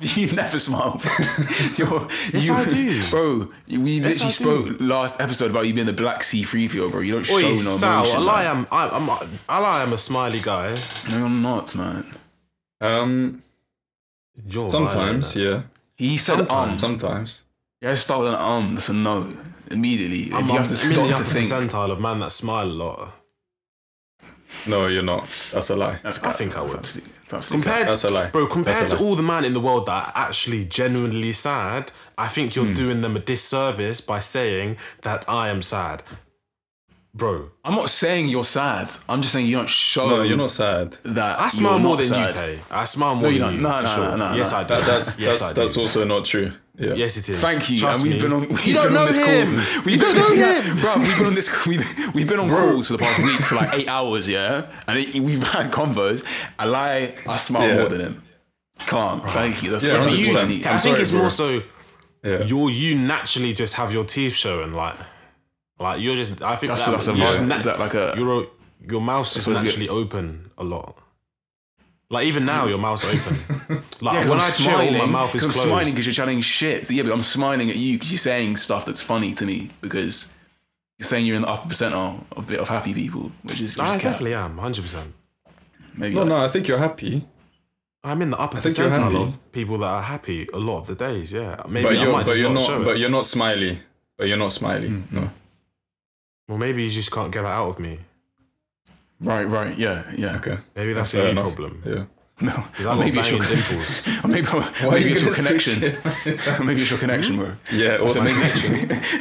You never smile. You're, Yes, you, I do. bro. We Yes, literally I spoke last episode about you being the Black Sea free PO, bro. You don't Oi, show no Sal, emotion. I lie. I'm, I, I'm, I lie, I'm a smiley guy. No, you're not, man. Um, You're sometimes, violent. yeah. He said Sometimes. um. Sometimes. You have to start with an um. That's a no. Immediately. I'm, if you have to I'm in the stop to upper think. percentile of man that smile a lot. No, you're not. That's a lie. That's I think I would. absolutely- that's absolutely. Compared, That's a lie. bro. Compared That's to all the man in the world that are actually genuinely sad, I think you're hmm. doing them a disservice by saying that I am sad, bro. I'm not saying you're sad. I'm just saying you don't show. No, you're not sad. That I smile more than sad. you, Tay. I smile more you than don't. you. No, for no, sure. no, no, yes. I do. That, that's yes, that's I do. that's also not true. Yeah. Yes, it is. Thank you. Trust and we've me. been on. We've You don't know him. Call. We've You don't know him. bro. We've been on this. We've, we've been on calls for the past week for like eight hours, yeah. And it, we've had convos. I lie. I smile Yeah. more than him. Calm. Thank you. That's Yeah, that's you, I 100%. I think sorry, it's bro. more so Yeah. you're you naturally just have your teeth showing, like, like you're just. I think That's that, that's a you're just vibe. nat- Is that like a? your your mouth's just what naturally open a lot. Like even now, your mouth's open. Like Yeah, 'cause when I'm I chill, smiling, my mouth is 'cause I'm closed. smiling because you're chatting shit. Yeah, but I'm smiling at you because you're saying stuff that's funny to me because you're saying you're in the upper percentile of bit of happy people, which is, which I is cap. definitely am, hundred percent. maybe. No, like- no, I think you're happy. I'm in the upper I percentile of people that are happy a lot of the days. Yeah, maybe But I you're might but just you're not, not show but it. you're not smiley. But you're not smiley. Mm, No. Well, maybe you just can't get it out of me. Right, right, yeah, yeah. Okay. Maybe that's Fair a you problem. Yeah. No, Because or maybe it's your dimples. or maybe, Why are maybe you it's your gonna connection. switch maybe it's your connection, bro. Yeah, also maybe,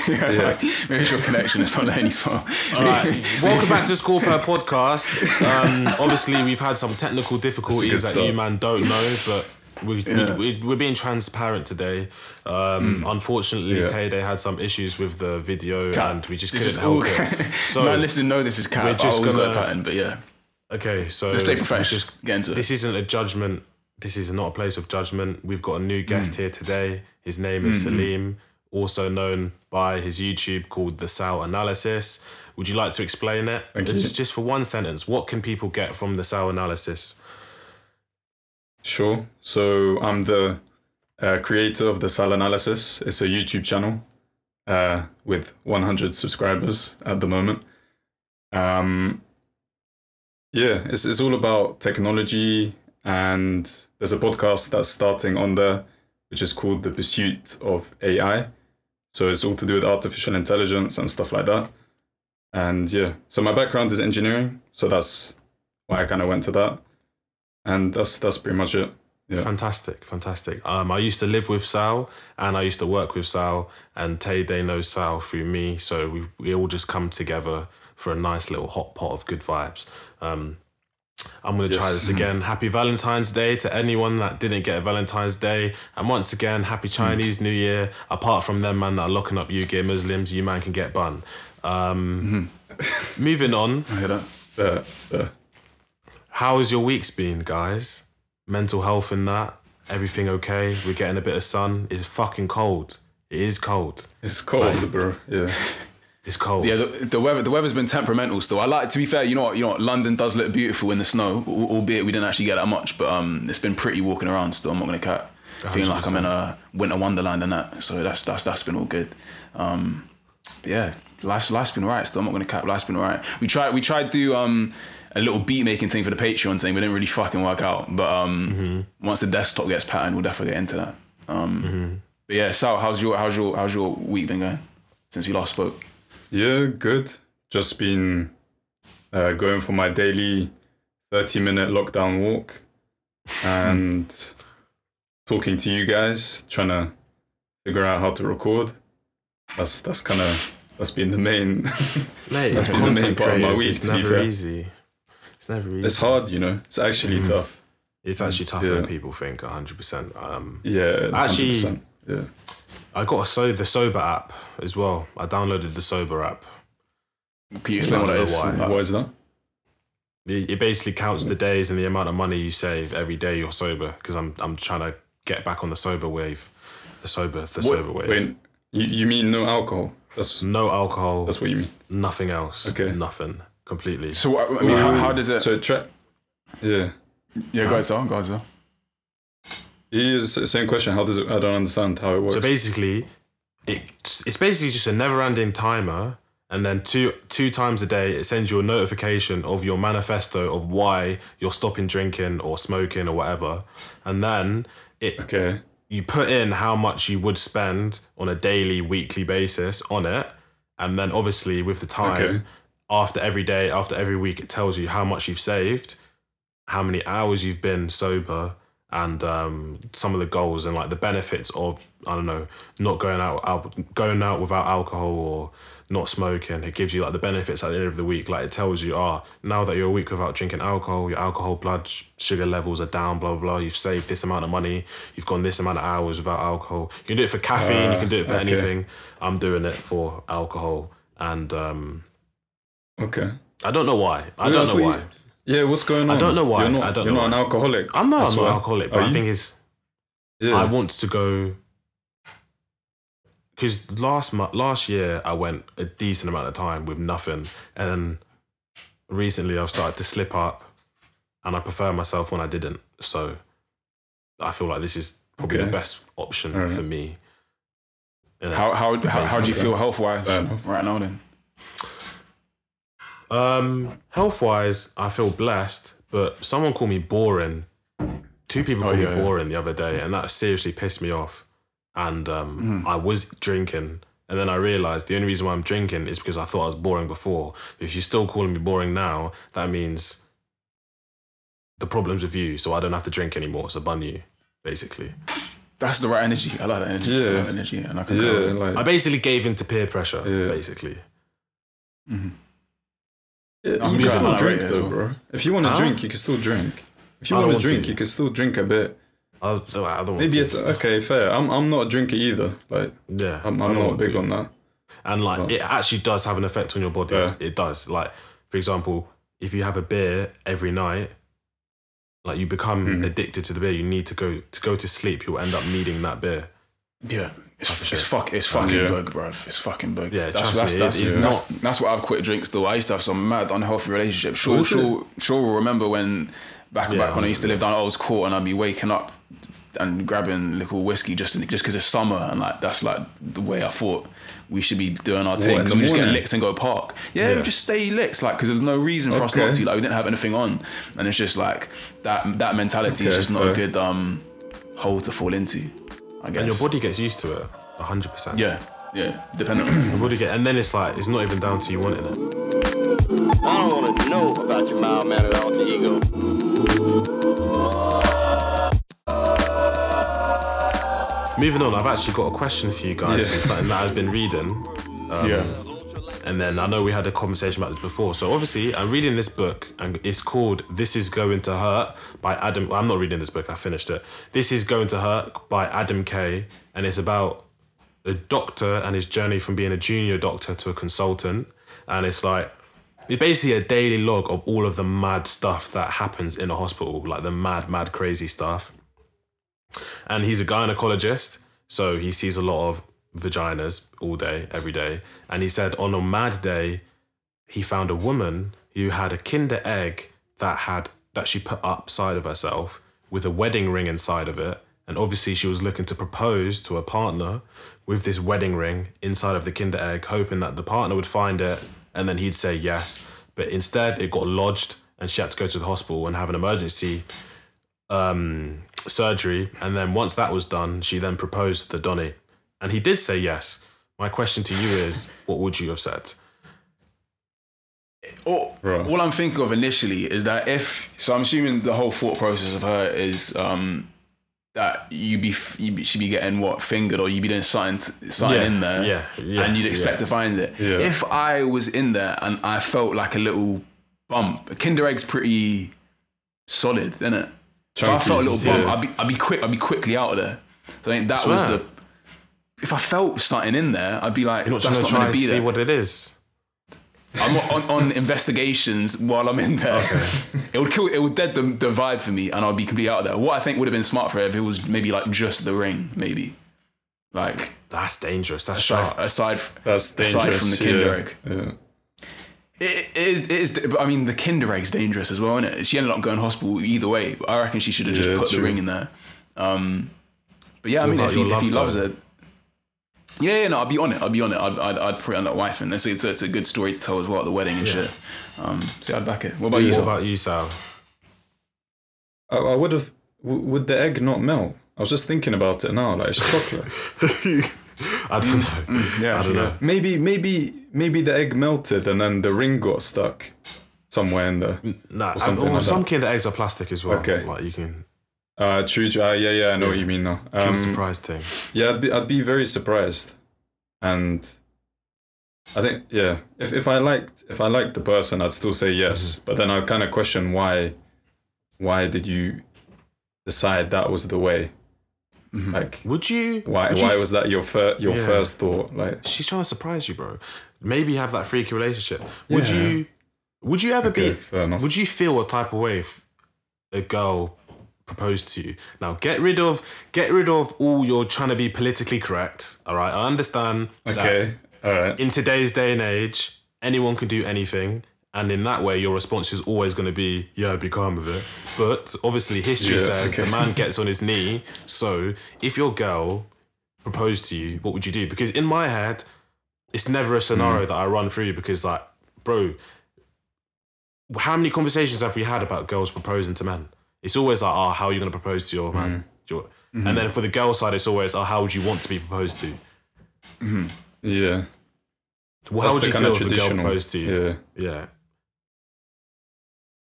yeah, Yeah. like, maybe it's your connection. It's not letting you smile. All right, welcome back to Score Per Podcast. Um, obviously, we've had some technical difficulties that start. you man don't know, but we, Yeah. we, we, we're being transparent today. Um, hmm. Unfortunately, Yeah. Tay Day had some issues with the video, and we just This couldn't help it. So, Man, listen, know this is cap. we're just just a gonna- pattern, but yeah, okay, so let's stay professional. just- Get into it. this isn't a judgment. This is not a place of judgment. We've got a new guest hmm. here today. His name is hmm, Salim, also known by his YouTube called The Sal Analysis. Would you like to explain it? Thank It's you. Just for one sentence, what can people get from The Sal Analysis? Sure. So I'm the uh, creator of the Sal Analysis. It's a YouTube channel uh, with 100 subscribers at the moment. Um, yeah, it's, it's all about technology, and there's a podcast that's starting on there, which is called The Pursuit of AI. So it's all to do with artificial intelligence and stuff like that. And yeah, so my background is engineering, so that's why I kind of went to that and that's that's pretty much it. Yeah. Fantastic, fantastic. Um, I used to live with Sal and I used to work with Sal, and Tay Day knows Sal through me. So we, we all just come together for a nice little hot pot of good vibes. Um, I'm going to try this again. Happy Valentine's Day to anyone that didn't get a Valentine's Day. And once again, happy Chinese New Year. Apart from them, man, that are locking up UK Muslims, you man can get bun. Um, Moving on. I hear that. Uh, uh, How has your weeks been, guys? Mental health and that? Everything okay? We're getting a bit of sun. It's fucking cold. It is cold. it's cold, bro. Yeah. It's cold. Yeah, the, the weather the weather's been temperamental still. I like to be fair. You know what? You know what? London does look beautiful in the snow, albeit we didn't actually get that much. But um, it's been pretty walking around still. I'm not gonna cat. Feeling like I'm in a winter wonderland and that. So that's that's that's been all good. Um, yeah, life's life's been alright. Still, I'm not gonna cap. Life's been alright. We tried we tried to um a little beat making thing for the Patreon thing, but it didn't really fucking work out. But um, once the desktop gets patterned, we'll definitely get into that. Um, but yeah, Sal, how's your how's your how's your week been going since we last spoke? Yeah, good. Just been uh, going for my daily 30 minute lockdown walk and talking to you guys, trying to figure out how to record. That's that's kind of that's been the main. Mate, That's been the main content part of my week, It's to be never fair. easy. It's never easy. it's hard, you know. It's actually tough. It's actually tougher Yeah. than people think. 100%. Um, Yeah, Actually- 100%. yeah. I got a so the sober app as well. I downloaded the sober app. Can you explain what that is? Why? Like, What is that? It, it basically counts the days and the amount of money you save every day you're sober. Because I'm I'm trying to get back on the sober wave. The sober the sober wave. Wait, you, you mean no alcohol? That's No alcohol. that's what you mean. nothing else. Okay. Nothing. Completely. So I I mean, how, how does it? So tra- yeah. yeah, go ahead, Sal. Go ahead, Sal. He is same question. How does it? I don't understand how it works. So basically, it it's basically just a never-ending timer, and then two two times a day it sends you a notification of your manifesto of why you're stopping drinking or smoking or whatever, and then it okay. you put in how much you would spend on a daily, weekly basis on it, and then obviously with the time Okay. After every day, after every week, it tells you how much you've saved, how many hours you've been sober, and um, some of the goals and like the benefits of I don't know not going out, out going out without alcohol or not smoking. It gives you like the benefits at the end of the week. Like it tells you, ah, now that you're a week without drinking alcohol, your alcohol blood sugar levels are down. Blah blah blah. You've saved this amount of money. You've gone this amount of hours without alcohol. You can do it for caffeine. you can do it for Uh, okay. anything. I'm doing it for alcohol, and um, Okay. I don't know why. I Yeah, don't know thought you- why. Yeah, what's going on? I don't know why. You're not, I don't you're know not an alcoholic. I'm not, That's I'm not why. alcoholic, Are but I you? think it's Yeah. I want to go because last month, last year I went a decent amount of time with nothing, and then recently I've started to slip up, and I prefer myself when I didn't. So I feel like this is probably Okay. the best option Alright. for me. And How how how, how do you feel health wise Fair um, enough. right now then? Um, health wise, I feel blessed, but someone called me boring. Two people Oh, called yeah, me yeah. boring the other day, and that seriously pissed me off. And um, Mm. I was drinking, and then I realized the only reason why I'm drinking is because I thought I was boring before. If you're still calling me boring now, that means the problem's with you, so I don't have to drink anymore. So bun you, basically. That's the right energy. I like that energy. I Yeah. like that energy, and I can Yeah, like I basically gave in to peer pressure, Yeah. basically. Mhm. Yeah, I'm you can still to drink rate it as though, well. bro. If you want to Huh? drink, you can still drink. If you want want to drink, you can still drink a bit. I, I don't want Maybe to. it, okay, fair. I'm I'm not a drinker either. Like yeah, I'm, I I'm don't not big to. on that. and like Well- it actually does have an effect on your body. Yeah. It does. Like for example, if you have a beer every night, like you become Mhm. addicted to the beer. You need to go to go to sleep. You'll end up needing that beer. Yeah. It's, for it's sure. fuck. It's fucking Yeah. bug, bruv. It's fucking bug. Yeah, that's that's me, that's, is that's, that's what I've quit drinks though. I used to have some mad unhealthy relationships. Sure, sure, sure. will Remember when back Yeah, back when I used to live down at Earl's Court and I'd be waking up and grabbing little whiskey just just because it's summer and like that's like the way I thought we should be doing our thing. in Because we just get licks and go park. Yeah, Yeah. we just stay licks like because there's no reason for us not to. Like we didn't have anything on, and it's just like that that mentality is just not a good um hole to fall into. I guess. And your body gets used to it. hundred percent. Yeah, yeah. Depending on Your body get, and then it's like it's not even down to you wanting it. I don't want to know about your mild mannered alter ego. Moving on, I've actually got a question for you guys Yeah. from something that I've been reading. Um, yeah. And then I know we had a conversation about this before. So obviously, I'm reading this book, and it's called "This Is Going to Hurt" by Adam. Well, I'm not reading this book. I finished it. "This Is Going to Hurt" by Adam Kay, and it's about a doctor and his journey from being a junior doctor to a consultant. And it's like it's basically a daily log of all of the mad stuff that happens in a hospital, like the mad, mad, crazy stuff. And he's a gynecologist, so he sees a lot of vaginas all day, every day. And he said on a mad day, he found a woman who had a kinder egg that had that she put upside of herself with a wedding ring inside of it. And obviously she was looking to propose to a partner with this wedding ring inside of the kinder egg, hoping that the partner would find it and then he'd say yes. But instead it got lodged and she had to go to the hospital and have an emergency um, surgery. And then once that was done, she then proposed to the Donny. And he did say yes. My question to you is, what would you have said? all, Right. all I'm thinking of initially is that if so, I'm assuming the whole thought process of her is um, that you be you be, should be getting what fingered or you be doing something something Yeah, in there, yeah, yeah, and you'd expect yeah. to find it. Yeah. If I was in there and I felt like a little bump, a Kinder Egg's pretty solid, isn't it? If I felt a little bump, yeah. I'd, be I'd be quick, I'd be quickly out of there. So I think that was the. If I felt something in there, I'd be like, You're not that's trying not to going to be to see there. what it is. I'm on, on investigations while I'm in there. it would kill. It would dead the, the vibe for me, and I'd be completely out of there. What I think would have been smart for her if it was maybe like just the ring, maybe, like That's dangerous. That's aside sharp. aside, That's dangerous. aside from the Kinder yeah. Egg. Yeah. It, it is. It is. but I mean, the Kinder Egg's dangerous as well, isn't it? She ended up going to hospital either way. I reckon she should have just Yeah, put the ring in there, Um, but yeah, I mean, if he, if he loves though? it, yeah, yeah, no, I'd be on it. I'd be on it. I'd, I'd, I'd put it on that wife, and it's, it's, a, it's a good story to tell as well at the wedding and Yeah. shit. Um, so yeah, I'd back it. What about you? What Sal? about you, Sal? I, I would have. W- would the egg not melt? I was just thinking about it now. Like it's chocolate. I don't know. yeah, I don't know. maybe, maybe, maybe the egg melted and then the ring got stuck somewhere in there. Nah, and, something or like some that. Kinder eggs are plastic as well. Okay. Like you can Uh, true. true. Uh, yeah, yeah. I know what you mean now. Um, surprise thing. Yeah, I'd be, I'd be very surprised, and I think yeah, if if I liked if I liked the person, I'd still say yes. But then I kind of question why, why did you decide that was the way? Like Would you? why would why f- was that your fir- your Yeah. first thought? Like She's trying to surprise you, bro. Maybe have that freaky relationship. Would Yeah. you? Would you ever okay, be? Would you feel a type of way if a girl proposed to you? Now get rid of get rid of all your trying to be politically correct. All right, I understand. okay, all right. in today's day and age, anyone can do anything. And in that way, your response is always going to be, yeah, be calm with it. But obviously, history Yeah, says okay. the man gets on his knee. So if your girl proposed to you, what would you do? Because in my head, it's never a scenario Hmm. that I run through because, like, bro, how many conversations have we had about girls proposing to men? It's always like, oh, how are you going to propose to your man? Your- Mm-hmm. And then for the girl side, it's always, oh, how would you want to be proposed to? Yeah, Well, how That's would you feel if a girl proposed to you? yeah. Yeah.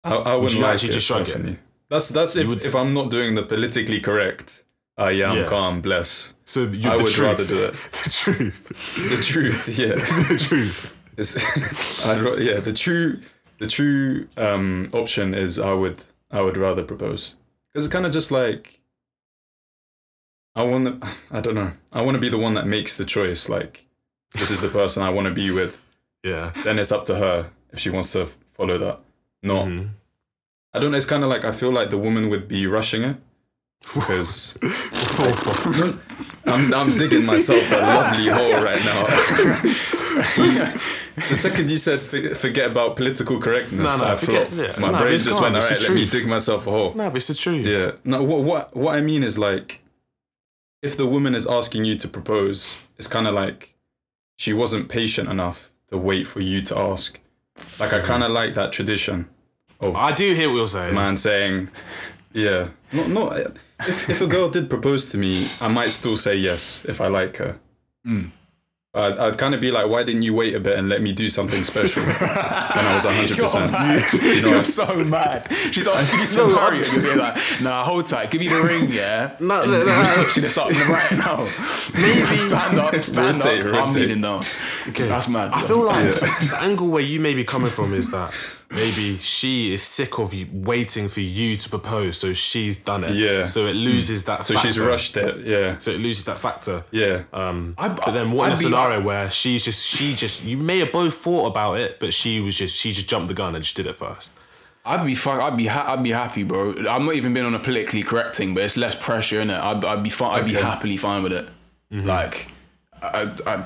I, I wouldn't you like actually it, just shrug it? That's that's if, would- if I'm not doing the politically correct. Uh, yeah, I'm Yeah. calm, bless. So you, I would truth. rather do it. the truth. The truth, yeah. the truth. It's, I'd, yeah, the true, the true um, option is I would, I would rather propose because it's kind of just like I want to, I don't know, I want to be the one that makes the choice. Like this is the person I want to be with. Yeah. Then it's up to her if she wants to follow that. Not, Mhm. I don't know. It's kind of like I feel like the woman would be rushing it because I'm, I'm digging myself a lovely hole right now. the second you said forget about political correctness, No, no, I forget- yeah. My No, brain just went, all right, let me dig myself a hole. no, but it's the truth. Yeah. No, what, what, what I mean is like, if the woman is asking you to propose, it's kind of like she wasn't patient enough to wait for you to ask. Like, I mm. kind of like that tradition of I do hear what you're saying. man saying, yeah, not not. If if a girl did propose to me, I might still say yes if I like her. Mm. I'd, I'd kind of be like, why didn't you wait a bit and let me do something special when I was hundred percent? You know, You're so mad. She's asking you to marry you. You'll be like, nah, hold tight. Give me the ring, yeah? No, And no, no. I'm switching this up right now. Maybe. Stand up, stand Rotate, up. I'm rotate. kneeling down. Okay. That's mad. I feel like the angle where you may be coming from is that maybe she is sick of you waiting for you to propose, so she's done it. Yeah. So it loses that. so factor. she's rushed it. Yeah, So it loses that factor. yeah. Um, I- but then what in I'd a be- scenario where she's just she just you may have both thought about it, but she was just she just jumped the gun and just did it first. I'd be fuck. I'd be. Ha- I'd be happy, bro. I'm not even been on a politically correct thing, but it's less pressure in it. I'd, I'd be fine. I'd be happily fine with it. Like, I, I,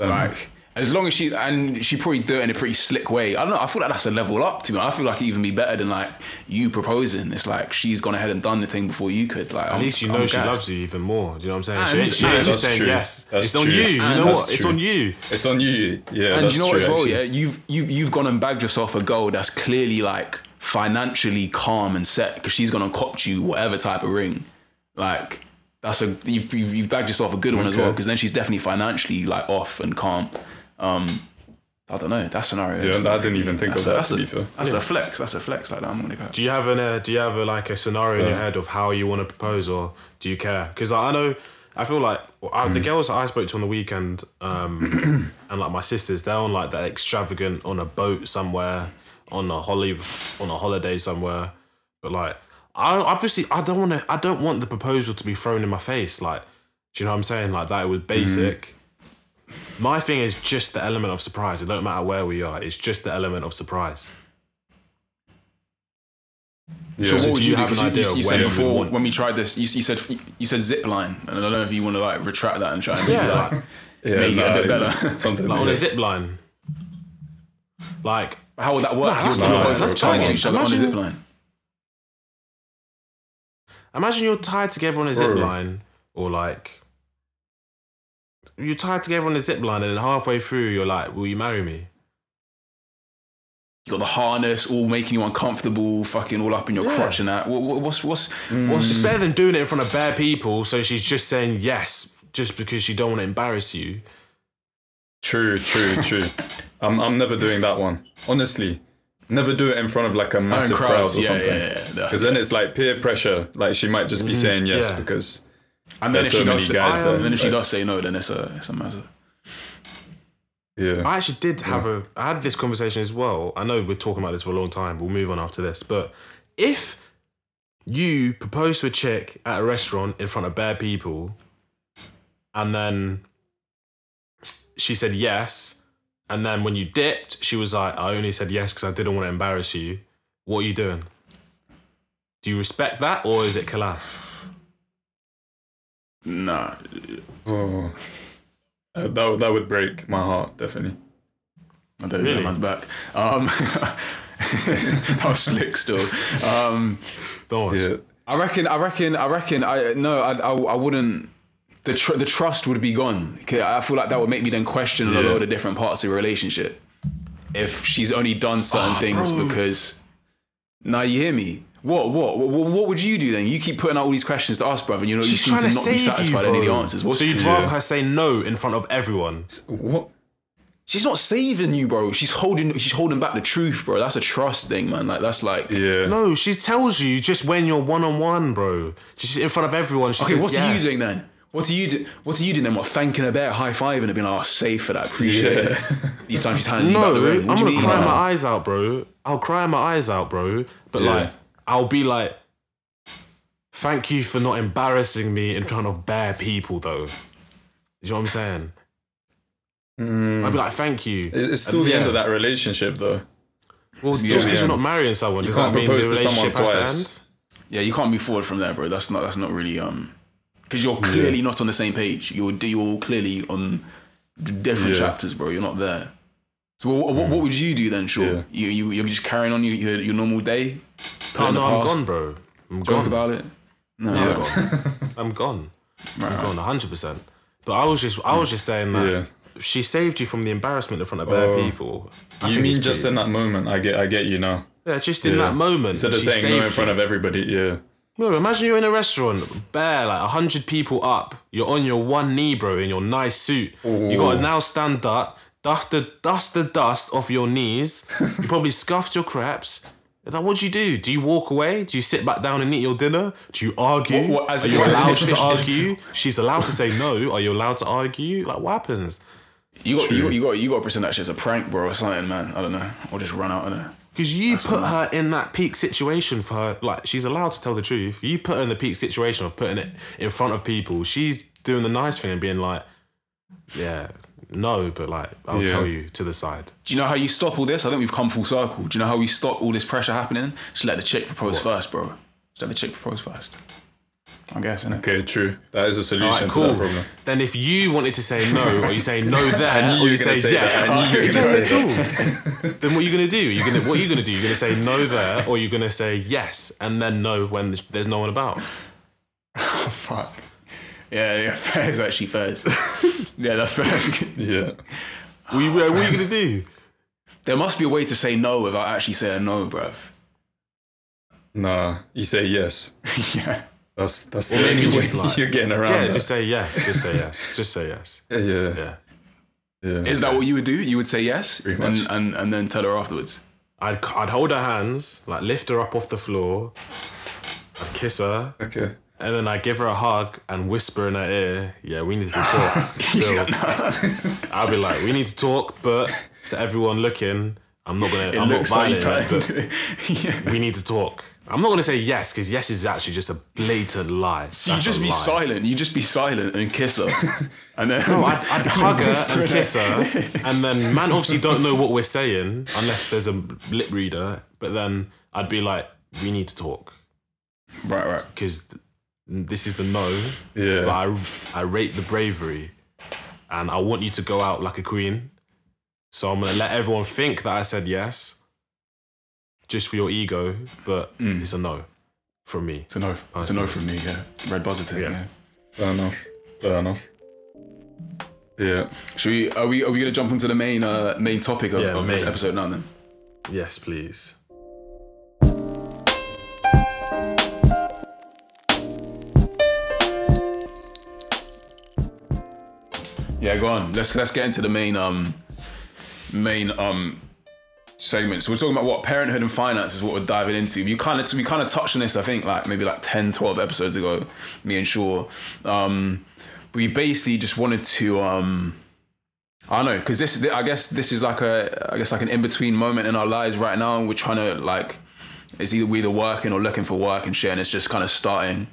I, like as long as she and she probably do it in a pretty slick way. I don't know. I feel like that's a level up to me. I feel like it even be better than like you proposing. It's like she's gone ahead and done the thing before you could. Like At least you know she loves you even more. Do you know what I'm saying? she And- ain't, she ain't just saying true. yes. That's it's on true. you. You And know that's what? It's on you. It's on you. Yeah, And you know true, what as well, actually. yeah, you've you've you've gone and bagged yourself a girl that's clearly like financially calm and set because she's gonna cop you whatever type of ring. Like that's a you've you've, you've bagged yourself a good one as well because then she's definitely financially like off and calm. Um, I don't know that scenario. Yeah, is- I didn't even think that's of a, that, that's to a, be fair. That's a flex. That's a flex. Like that, I'm gonna go. Do you have an uh, do you have a, like a scenario in your head of how you want to propose, or do you care? Because I know I feel like well, I, the girls that I spoke to on the weekend, um, and like my sisters, they're on like that extravagant on a boat somewhere, on a holly on a holiday somewhere. But like, I obviously I don't want to. I don't want the proposal to be thrown in my face. Like, do you know what I'm saying? Like that it was basic. My thing is just the element of surprise. It don't matter where we are. It's just the element of surprise. Yeah. So So what would you, you do? an you, idea you, of you when said you before want- when we tried this, you, you said you said zip line, and I don't know if you want to like retract that and try and Yeah, like, like, yeah, make it a bit nah, better. Something like on a zip line. Like How would that work? Nah, that's You're not- both that's replying to each other on a Imagine- zip line. Imagine you're tied together on a zip line, or like you're tied together on the zip line, and then halfway through, you're like, "Will you marry me?" You got the harness all making you uncomfortable, fucking all up in your Yeah. crotch and that. What, what, what's what's Mm. what's It's better than doing it in front of bare people. So she's just saying yes, just because she don't want to embarrass you. True, true, true. I'm I'm never doing that one. Honestly, never do it in front of like a massive crowd or yeah, something. yeah, yeah, yeah. Because then it's like peer pressure. Like she might just be saying yes because and then there's if so she many does, guys I, there. um, and then if she like, does say no, then it's a it's a matter. yeah. I actually did have a. I had this conversation as well. I know we're talking about this for a long time. We'll move on after this. But if you propose to a chick at a restaurant in front of bare people, and then she said yes, and then when you dipped, she was like, "I only said yes because I didn't want to embarrass you." What are you doing? Do you respect that, or is it class? Nah, Oh. Uh, that would- that would break my heart definitely. I don't know Really? that man's back. Um, that was slick still. Um, Don't. Yeah. I reckon. I reckon. I reckon. I no. I. I, I wouldn't. The tr- the trust would be gone. I feel like that would make me then question a lot of different parts of the relationship. If she's only done certain Oh, things bro. because. Now you hear me. What, what what what would you do then? You keep putting out all these questions to us, brother, and you know you She's seem trying to to not be save you, satisfied bro. with any of the answers. What's, so you'd rather her say no in front of everyone? What? she's not saving you, bro. She's holding she's holding back the truth, bro. That's a trust thing, man. Like that's like Yeah. No, she tells you just when you're one on one, bro. Just in front of everyone. She Okay, says what yes. are you doing then? What are you do? What are you doing then? What thanking her there, high fiving her, being like, "Oh, safe for that, appreciate Yeah. it." These times she's handing you No, back the room. I'm gonna mean? cry Nah. my eyes out, bro. I'll cry my eyes out, bro. But Yeah. like, I'll be like, thank you for not embarrassing me in front of bare people, though. You know what I'm saying? I'd be like, thank you. It's it's still the Yeah. end of that relationship though. Well, still just because you're not marrying someone, does can't that mean the propose to someone relationship has to twice. end? Yeah, you can't move forward from there, bro. That's not. That's not really um, because you're clearly not on the same page. You're you're clearly on different Yeah. chapters, bro. You're not there. So what, what, what would you do then? Sure, Yeah. you you you're just carrying on your your, your normal day. Put it Oh in the no, I'm past, gone, bro. I'm Joke gone. about it. No, Yeah. I'm gone. I'm gone. Right, I'm right. gone 100. percent But I was just, I was just saying that Yeah. she saved you from the embarrassment in front of bare Oh. people. I You think mean it's just cute. in that moment? I get I get you now. Yeah, just in Yeah. that moment. Instead of she saying no saved in front you. of everybody, yeah. No, imagine you're in a restaurant, bare like hundred people up. You're on your one knee, bro, in your nice suit. You gotta now stand up, dust the dust the dust off your knees. you probably scuffed your crepes. Like, what do you do? Do you walk away? Do you sit back down and eat your dinner? Do you argue? What- what- as Are you allowed to argue? She's allowed to say no. Are you allowed to argue? Like, what happens? You got, you got you got you got to pretend that shit's a prank, bro, or something, man. I don't know, or just run out of there. Because you put her in that peak situation for her, like she's allowed to tell the truth. You put her in the peak situation of putting it in front of people. She's doing the nice thing and being like, "Yeah, no," but like I'll Yeah. tell you to the side. Do you know how you stop all this? I think we've come full circle. Do you know how we stop all this pressure happening? Just let the chick propose first, bro. Just let the chick propose first. I guess, innit? Okay, true. That is a solution All right, to cool. that problem. Then if you wanted to say no, or you say no there, I knew or you you were gonna say say yes, that. I knew you were gonna Okay, say cool. then what are you gonna do? You're gonna what are you gonna do? You're gonna say no there, or you're gonna say yes and then no when there's no one about. Fuck. Yeah, yeah, fair is actually first. yeah, that's fair. What Yeah. are you, what are you gonna do? there must be a way to say no without actually saying no, bruv. Nah, you say yes. yeah. That's that's Or the maybe only just way like- you're getting around. Yeah, that. just say yes. Just say yes. Just say yes. yeah, yeah, Yeah. yeah. Is that what you would do? You would say yes Pretty and, much. and, and then tell her afterwards. I'd I'd hold her hands, like lift her up off the floor. I'd kiss her, okay? And then I'd give her a hug and whisper in her ear, "Yeah, we need to talk." Still. I'll be like, "We need to talk," but to everyone looking, I'm not gonna. It I'm not looks like it, yeah. we need to talk. I'm not gonna say yes because yes is actually just a blatant lie. You just be lie. silent. You just be silent and kiss her. and then No, I'd, I'd hug her and kiss her, and then man obviously don't know what we're saying unless there's a lip reader. But then I'd be like, we need to talk Right, right. because this is a no. Yeah. But I I rate the bravery, and I want you to go out like a queen. So I'm gonna let everyone think that I said yes, just for your ego, but Mm. it's a no. from me. It's a no. It's a no from me. Yeah. Red buzzer tick. Yeah. Yeah. Fair enough. Fair enough. Yeah. Should we? Are we? Are we gonna jump into the main uh, main topic of, Yeah, of this episode now? Then. Yes, please. Yeah, go on. Let's let's get into the main um main um segment. So we're talking about what parenthood and finance is what we're diving into. You kind of we kind of touched on this, I think, like maybe like 10, 12 episodes ago, me and Shaw. Um, we basically just wanted to um I don't know, because this I guess this is like a I guess like an in between moment in our lives right now, and we're trying to like it's either we're either working or looking for work and shit, and it's just kind of starting.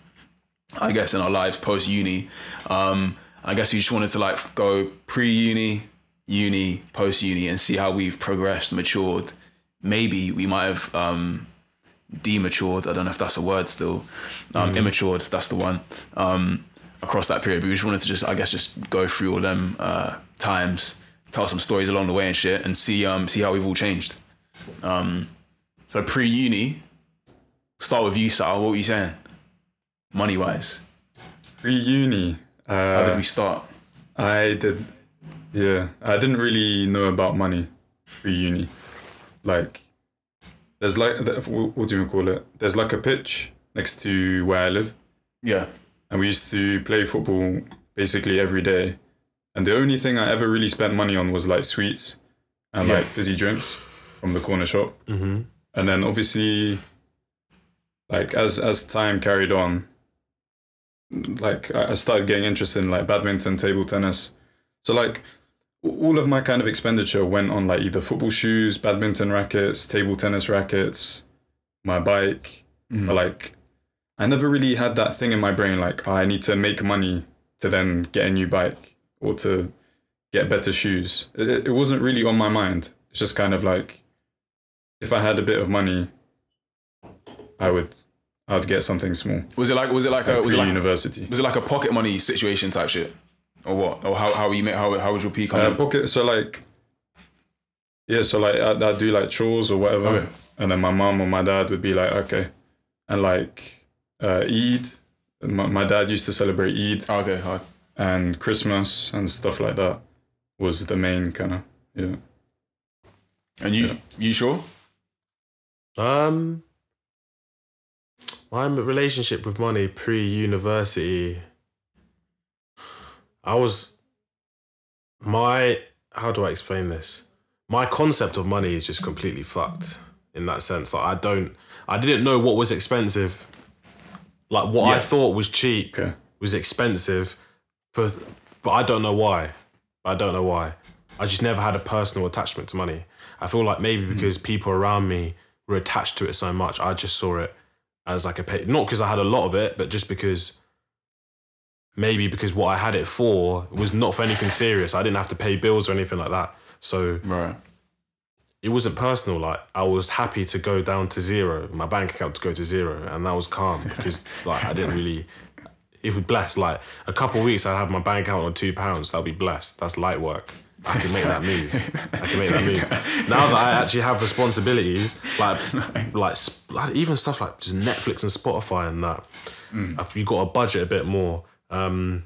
I guess in our lives post uni. Um, I guess we just wanted to like go pre uni, uni, post uni, and see how we've progressed, matured. Maybe we might have um, dematured. I don't know if that's a word still. Um, Immatured. That's the one. Um, across that period, but we just wanted to just, I guess, just go through all them uh, times, tell some stories along the way and shit, and see um, see how we've all changed. Um, so pre uni, start with you, Sal. What were you saying? Money wise, Pre uni. How Uh, did we start? I did. Yeah, I didn't really know about money pre uni. Like, there's like what do you call it? There's like a pitch next to where I live, Yeah. and we used to play football basically every day. And the only thing I ever really spent money on was like sweets and Yeah. like fizzy drinks from the corner shop. Mm-hmm. and then obviously like as as time carried on like i started getting interested in like badminton table tennis. So like all of my kind of expenditure went on like either football shoes badminton rackets table tennis rackets my bike. Mm. but like i never really had that thing in my brain like "Oh, i need to make money to then get a new bike or to get better shoes. It it wasn't really on my mind. It's just kind of like if I had a bit of money, I would I would get something small. Was it like was it like a was it like, university. was it like a pocket money situation type shit, or what? Or how how you make how how was your peak? Uh, pocket so like yeah, so like I'd, I'd do like chores or whatever, Okay. and then my mom or my dad would be like, okay, and like uh, Eid. My, my dad used to celebrate Eid Oh, okay, hard. and Christmas and stuff like that was the main kind of yeah. And you Yeah. you sure? Um, my relationship with money pre-university, I was my how do I explain this? My concept of money is just completely fucked in that sense. Like I don't, I didn't know what was expensive. Like what I thought was cheap Okay. was expensive, for, but I don't know why. I don't know why. I just never had a personal attachment to money. I feel like maybe hmm. because people around me were attached to it so much, I just saw it as like a pay. Not because I had a lot of it, but just because maybe because what I had it for was not for anything serious. I didn't have to pay bills or anything like that. So Right. it wasn't personal. Like I was happy to go down to zero, my bank account to go to zero, and that was calm because like I didn't really. It would bless. Like a couple of weeks, I'd have my bank account on two pounds. That'll be blessed. That's light work. I can make that move. I can make that move. Now that I actually have responsibilities, like like even stuff like just Netflix and Spotify and that, if you got a budget a bit more. Um,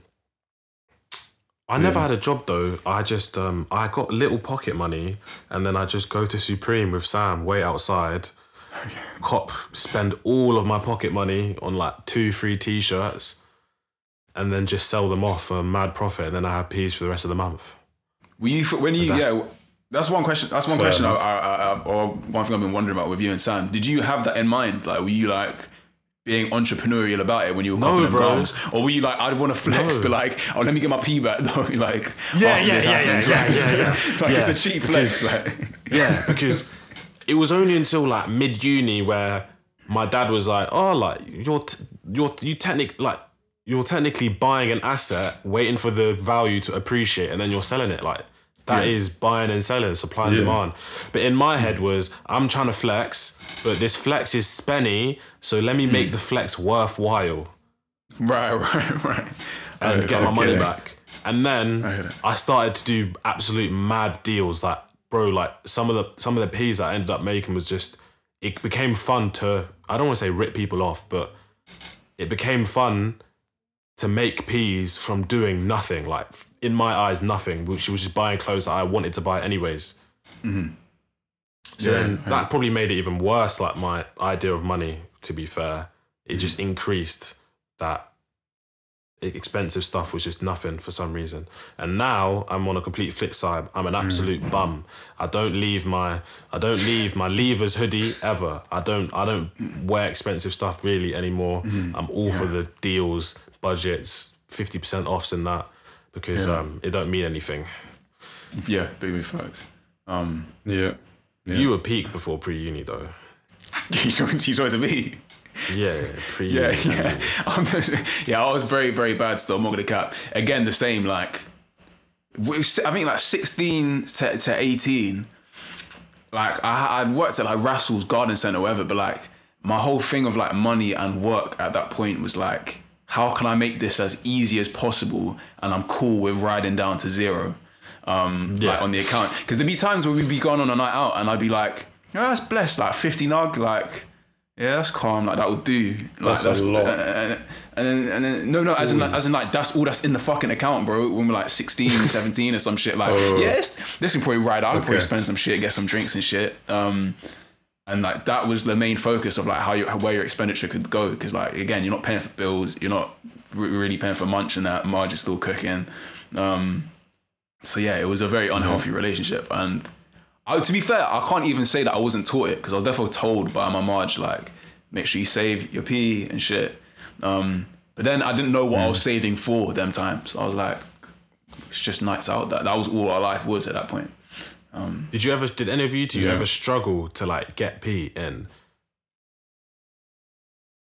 I never had a job though. I just um I got little pocket money and then I just go to Supreme with Sam, wait outside, cop spend all of my pocket money on like two, three t-shirts, and then just sell them off for a mad profit, and then I have peas for the rest of the month. Were you when you That's- yeah? That's one question. That's one question. I. I, I, or one thing I've been wondering about with you and Sam. Did you have that in mind? Like, were you like being entrepreneurial about it when you were No, bro. grams? or were you like, I'd want to flex, No. but like, oh, let me get my pee back though. like, Yeah, yeah, yeah, yeah, happens, yeah, like, yeah, yeah. like it's a Yeah, cheap flex. Like, Yeah, because it was only until like mid uni where my dad was like, "Oh, like you're t- you're you technic like you're technically buying an asset, waiting for the value to appreciate, and then you're selling it. Like that is Yeah. buying and selling, supply and Yeah. demand." But in my head was, I'm trying to flex, but this flex is spenny, so let me make the flex worthwhile right, right, right. and get my money back. And then that. I started to do absolute mad deals. Like, bro, like some of the some of the peas I ended up making was just it became fun to I don't want to say rip people off, but it became fun to make peas from doing nothing. Like in my eyes, nothing. Which was just buying clothes that I wanted to buy anyways. Mm-hmm. So Yeah, then yeah. that probably made it even worse. Like my idea of money. To be fair, it mm-hmm. just increased that expensive stuff was just nothing for some reason. And now I'm on a complete flip side. I'm an mm. absolute bum. I don't leave my I don't leave my levers hoodie ever. I don't I don't wear expensive stuff really anymore. Mm-hmm. I'm all for the deals, budgets, 50% offs and that because Yeah. um it don't mean anything. Yeah, big big facts. Um, Yeah. Yeah. You were peak before pre-uni though. he's talking to me. Yeah, pre-uni. Yeah, yeah. Yeah, I was very, very bad still. I'm not gonna cap. Again, the same. Like, I think like 16 to, to 18. Like, I, I'd worked at like Rassell's Garden Centre, or whatever. But like, my whole thing of like money and work at that point was like, how can I make this as easy as possible? And I'm cool with riding down to zero. Um, Yeah. like on the account, because there'd be times where we'd be going on a night out, and I'd be like, "Yeah, that's blessed." Like 50 nug, like yeah, that's calm. Like that will do. Like, That's a lot. And, and then, and then, no, no, as in, like, as in, like, that's all that's in the fucking account, bro. When we're like 16, 17 or some shit. Like, Oh. yes, this can probably ride out. I'll probably spend some shit, get some drinks and shit. Um, and like that was the main focus of like how you, where your expenditure could go. Because like again, you're not paying for bills, you're not re- really paying for munch and that. Marge is still cooking. Um, so yeah, it was a very unhealthy relationship. And I, to be fair, I can't even say that I wasn't taught it because I was definitely told by my Marge like, make sure you save your P and shit. Um, but then I didn't know what I was saving for them times. I was like, it's just nights out. That that was all our life was at that point. Um, did you ever? Did any of you two Yeah. ever struggle to like get P in?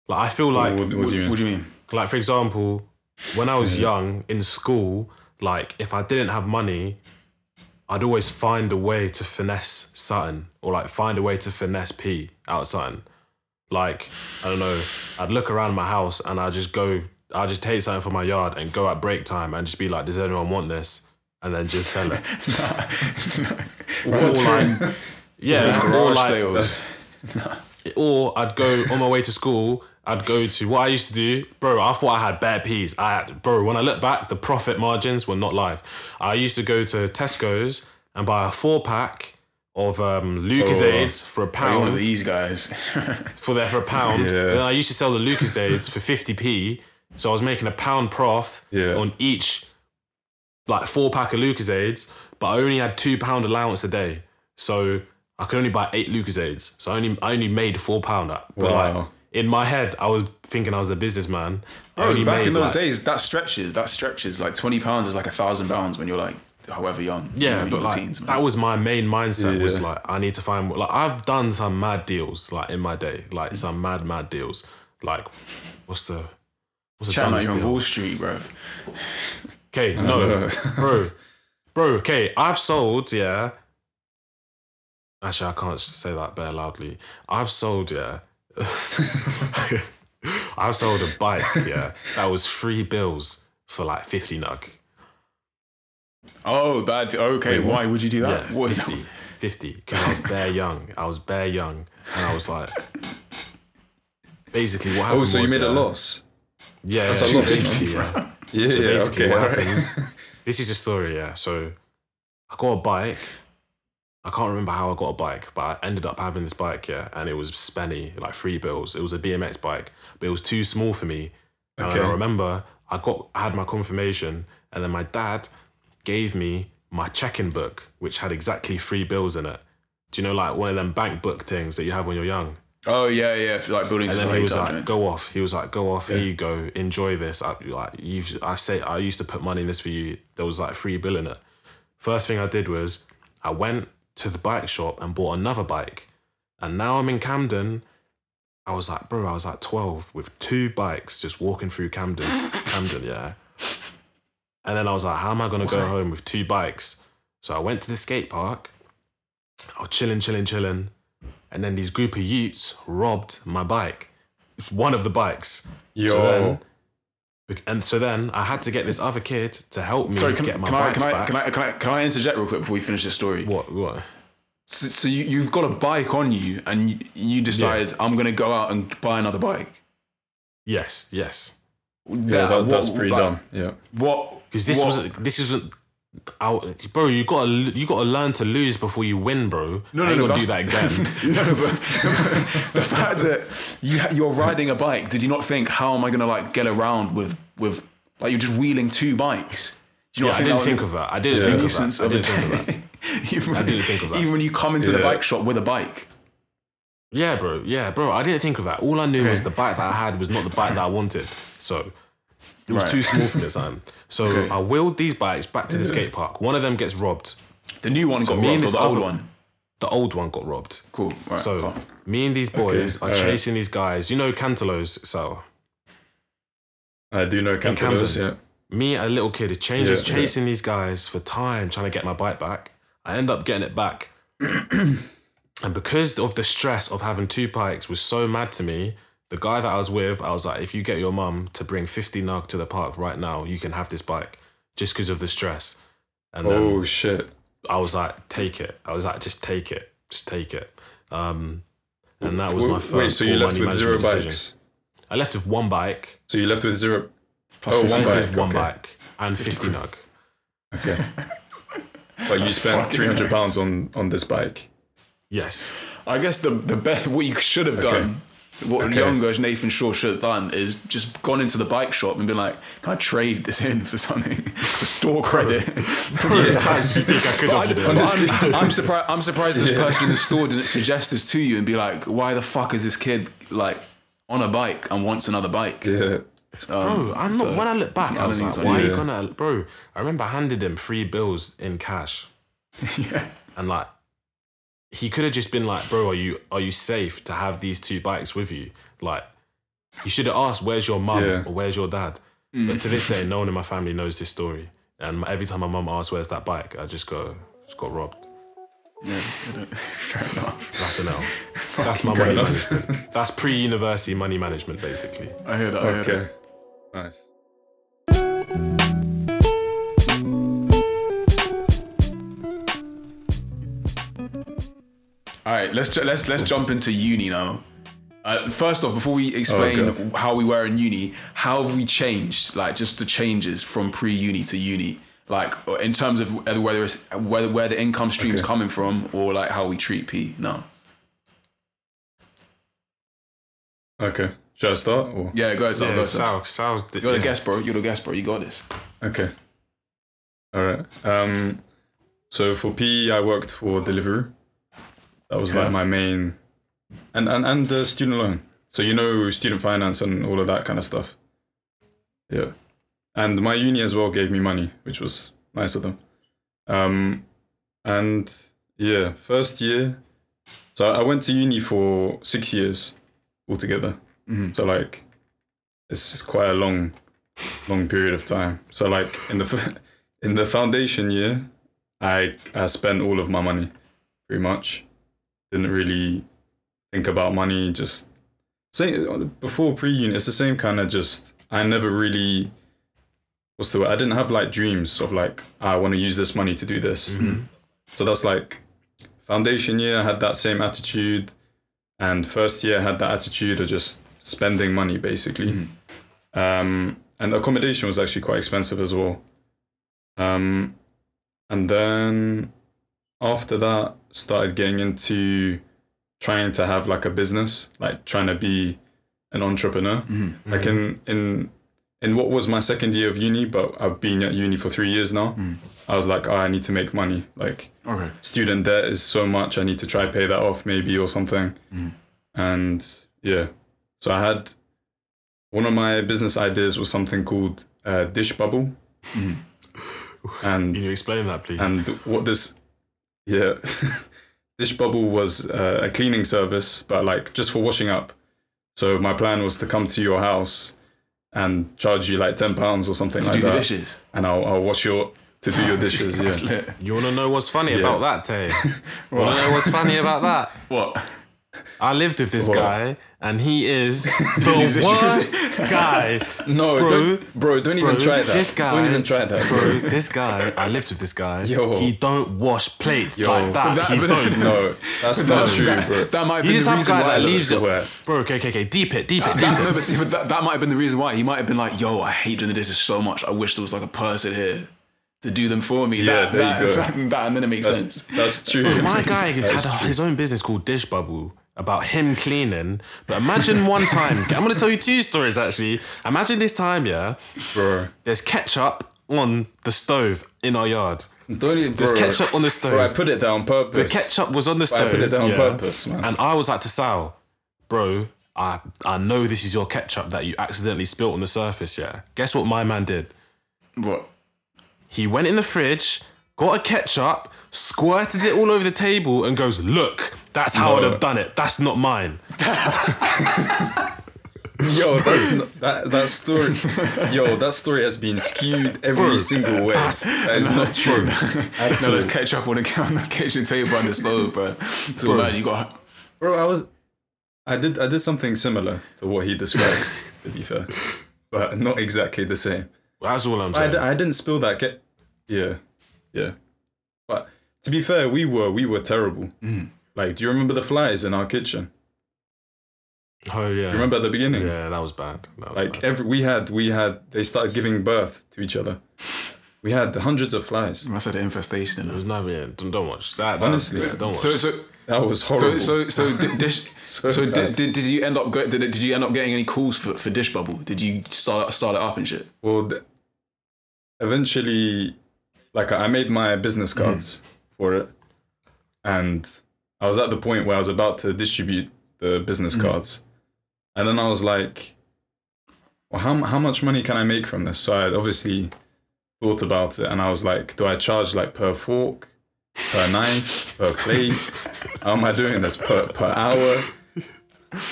Like I feel like, what, what do you mean? What do you mean? like for example, when I was young in school, like if I didn't have money, I'd always find a way to finesse something, or like find a way to finesse P out of something. Like I don't know, I'd look around my house and I'd just go, I'd just take something from my yard and go at break time and just be like, "Does anyone want this?" And then just sell it. or like, yeah, or Garage like, sales. or I'd go on my way to school. I'd go to what I used to do, bro. I thought I had bare peas. I had, bro. When I look back, the profit margins were not live. I used to go to Tesco's and buy a four pack of um, Lucozades for a Like one of pound these guys. for there for a pound. Yeah. Then I used to sell the Lucozades for fifty p. So I was making a pound prof Yeah. on each like four pack of Lucozades, but I only had two pound allowance a day. So I could only buy eight Lucozades. So I only I only made four pound. But like Wow. in my head, I was thinking I was a businessman. Only back made in those like, days, that stretches. That stretches. Like twenty pounds is like a thousand pounds when you're like, however young. you know, Yeah, but like teens, that was my main mindset. Was like I need to find like I've done some mad deals like in my day, like some mad mad deals. Like what's the what's the like dumbest you're on? Wall Street, bro. Okay, no, bro, bro. Okay, I've sold. Yeah. Actually, I can't say that bare loudly. I've sold. Yeah. I've sold a bike. Yeah, that was three bills for like fifty nug. Oh, bad. Okay, Wait, why would you do that? Yeah, What- 50. 50. Because I was bare young. I was bare young, and I was like, basically, what happened? Oh, so you was, made a loss? Yeah, That's yeah, a lot, 250, you know. yeah. Yeah, So yeah, okay. what alright. happened? This is the story, yeah. So I got a bike. I can't remember how I got a bike, but I ended up having this bike, yeah, and it was spenny, like three bills. It was a BMX bike, but it was too small for me. And Okay. I remember I got I had my confirmation, and then my dad gave me my check-in book, which had exactly three bills in it. Do you know like one of them bank book things that you have when you're young? Oh yeah, yeah. Like building And then he was like, "Go off." He was like, "Go off. Here you go. Enjoy this." I, like you've, I say, I used to put money in this for you. There was like free bill in it. First thing I did was I went to the bike shop and bought another bike, and now I'm in Camden. I was like, bro, I was like 12 with two bikes just walking through Camden, Camden, yeah. And then I was like, how am I gonna go home with two bikes? So I went to the skate park. I was chilling, chilling, chilling. And then these group of Utes robbed my bike. It's one of the bikes. Yo. So then, and so then I had to get this other kid to help me Sorry, can, get my can, I, bikes can, I, back. can I can I can I interject real quick before we finish this story? What? What? So, so you, you've got a bike on you, and you, you decide I'm gonna go out and buy another bike. Yes, yes. Yeah, That- that, that's pretty like, dumb. Yeah. What? Because this what- was this isn't. Out, bro, you gotta you gotta learn to lose before you win, bro. No, I no, no, do that again. no, but the fact that you you're riding a bike, did you not think how am I gonna like get around with with like you're just wheeling two bikes? Do you yeah, I didn't think of that. I didn't Yeah. think of nuisance that. I didn't think of that. even, I didn't think of that. Even when you come into the bike shop with a bike. Yeah, bro. Yeah, bro. I didn't think of that. All I knew was the bike that I had was not the bike that I wanted. So it was Right. too small for me at the time. So I wheeled these bikes back to the skate park. One of them gets robbed. The new one got me and robbed, or the old one. The old one got robbed. Cool. Right, So cool. me and these boys are alright. chasing these guys. You know Cantalos, so I do know Cantaloupe, yeah. me, a little kid, is change Yeah, is chasing these guys for time, trying to get my bike back. I end up getting it back. and because of the stress of having two bikes was so mad to me, the guy that I was with, I was like, if you get your mum to bring 50 nug to the park right now, you can have this bike. Just because of the stress. And then Oh shit. I was like, take it. I was like, just take it. Just take it. Um, and that was my first Wait, so you left with zero management bikes? decision. I left with one bike, So you left with zero Plus oh, 50 one bike. with one okay. bike, and 50 nug. Okay. but you spent three hundred pounds on on this bike. Yes. I guess the the best what you should have Okay. done, what Okay. younger Nathan Shaw should have done, is just gone into the bike shop and been like, "Can I trade this in for something for store credit?" How did you think I could But, I, have but I'm, I'm surprised. I'm surprised this person in the store didn't suggest this to you and be like, "Why the fuck is this kid like on a bike and wants another bike?" Yeah. Um, bro, I'm not. when I look back, I I was don't like, think "Why it's are you gonna, bro?" I remember I handed him three bills in cash, yeah. and like, he could have just been like, "Bro, are you are you safe to have these two bikes with you?" Like, you should have asked, "Where's your mum Yeah. or where's your dad?" But mm. to this day, no one in my family knows this story. And every time my mum asks, "Where's that bike?" I just go, "Just got robbed." yeah. Fair enough. That's an L. That's my money management. That's pre-university money management, basically. I hear that. I hear that. Okay. Nice. All right, let's ju- let's let's jump into uni now. Uh, first off, before we explain Oh, how we were in uni, how have we changed? Like just the changes from pre-uni to uni, like in terms of whether it's whether where the income stream's Okay. coming from, or like how we treat P. No, Okay. Should I start? Or? yeah, go ahead, Sal, go Yeah, ahead, Sal. Sal, Sal's, You're yeah. the guest, bro. You're the guest, bro. You got this. Okay. All right. Um, so for PE, I worked for Deliveroo. That was Okay. like my main, and and and uh, student loan. So you know student finance and all of that kind of stuff. Yeah, and my uni as well gave me money, which was nice of them. Um, and yeah, first year. So I went to uni for six years altogether. Mhm. So like, it's, it's quite a long long period of time. So like in the in the foundation year, I I spent all of my money, pretty much. Didn't really think about money. Just same before pre uni. It's the same kind of just. I never really. What's the word? I didn't have like dreams of like I want to use this money to do this. So that's like foundation year. I had that same attitude, and first year I had that attitude of just spending money basically. Um, and accommodation was actually quite expensive as well. Um, and then after that, started getting into trying to have like a business, like trying to be an entrepreneur. Mm-hmm. Mm-hmm. Like in in in what was my second year of uni, but I've been at uni for three years now. Mm. I was like, oh, I need to make money. Like Okay. student debt is so much. I need to try pay that off maybe or something. Mm. And yeah, so I had one of my business ideas was something called uh, Dish Bubble. Mm-hmm. And Can you explain that, please? and what this yeah Dish Bubble was uh, a cleaning service, but like just for washing up. So my plan was to come to your house and charge you like ten pounds or something To like do the dishes. and I'll, I'll wash your to do your dishes. Yeah. you want to know what's funny Yeah. about that, Tay? want to know what's funny about that? What? I lived with this guy, and he is the worst guy. No, Bro, don't, bro, don't even Bro, try that. This guy, don't even try that, bro. bro. This guy, I lived with this guy. Yo. he don't wash plates Yo. like that. That- he don't. No, that's not true, that, bro. that might be the the type of reason guy why. that leaves it. Bro, okay, okay, okay. Deep it, deep it, deep That, it. no, but, that, that might have been the reason why. He might have been like, yo, I hate doing the dishes so much. I wish there was like a person here to do them for me. Yeah, that, there that, you go. That, that- and then it makes That's, sense. that's true. My guy had That's a- true. his own business called Dish Bubble about him cleaning. But imagine one time, I'm going to tell you two stories actually. Imagine this time, yeah, bro. there's ketchup on the stove in our yard. Don't even, There's ketchup on the stove. Bro, I put it there on purpose. the ketchup was on the I stove. put it there on yeah. purpose, man. And I was like to Sal, bro, I, I know this is your ketchup that you accidentally spilt on the surface, yeah. Guess what my man did? What? He went in the fridge, got a ketchup, squirted it all over the table, and goes, Look, that's how No. I'd have done it. That's not mine. Yo, that's not, that that story. Yo, that story has been skewed every single way. That is not true. At No, all. there's ketchup on the, on the kitchen table on the stove, bro. So Bro. bad. You got. Bro, I was, I did, I did something similar to what he described. to be fair, but not exactly the same. That's all I'm I, saying. d- I didn't spill that. Get, yeah, yeah. But to be fair, we were we were terrible. Mm. Like, do you remember the flies in our kitchen? oh, yeah. Do you remember at the beginning? Yeah, that was bad. That was Like bad. every we had we had they started giving birth to each other. We had hundreds of flies. I said the infestation. It was no, yeah, don't, don't watch that. that Honestly. yeah, don't watch. So so That was horrible. so so di- dish. So so bad. did, did, did you end up go, did, did you end up getting any calls for, for Dish Bubble? Did you start start it up and shit? well, eventually, like I made my business cards mm. For it, and I was at the point where I was about to distribute the business mm. cards, and then I was like, "Well, how how much money can I make from this?" So I obviously thought about it, and I was like, "Do I charge like per fork?" Per knife, per plate. How am I doing this per per hour?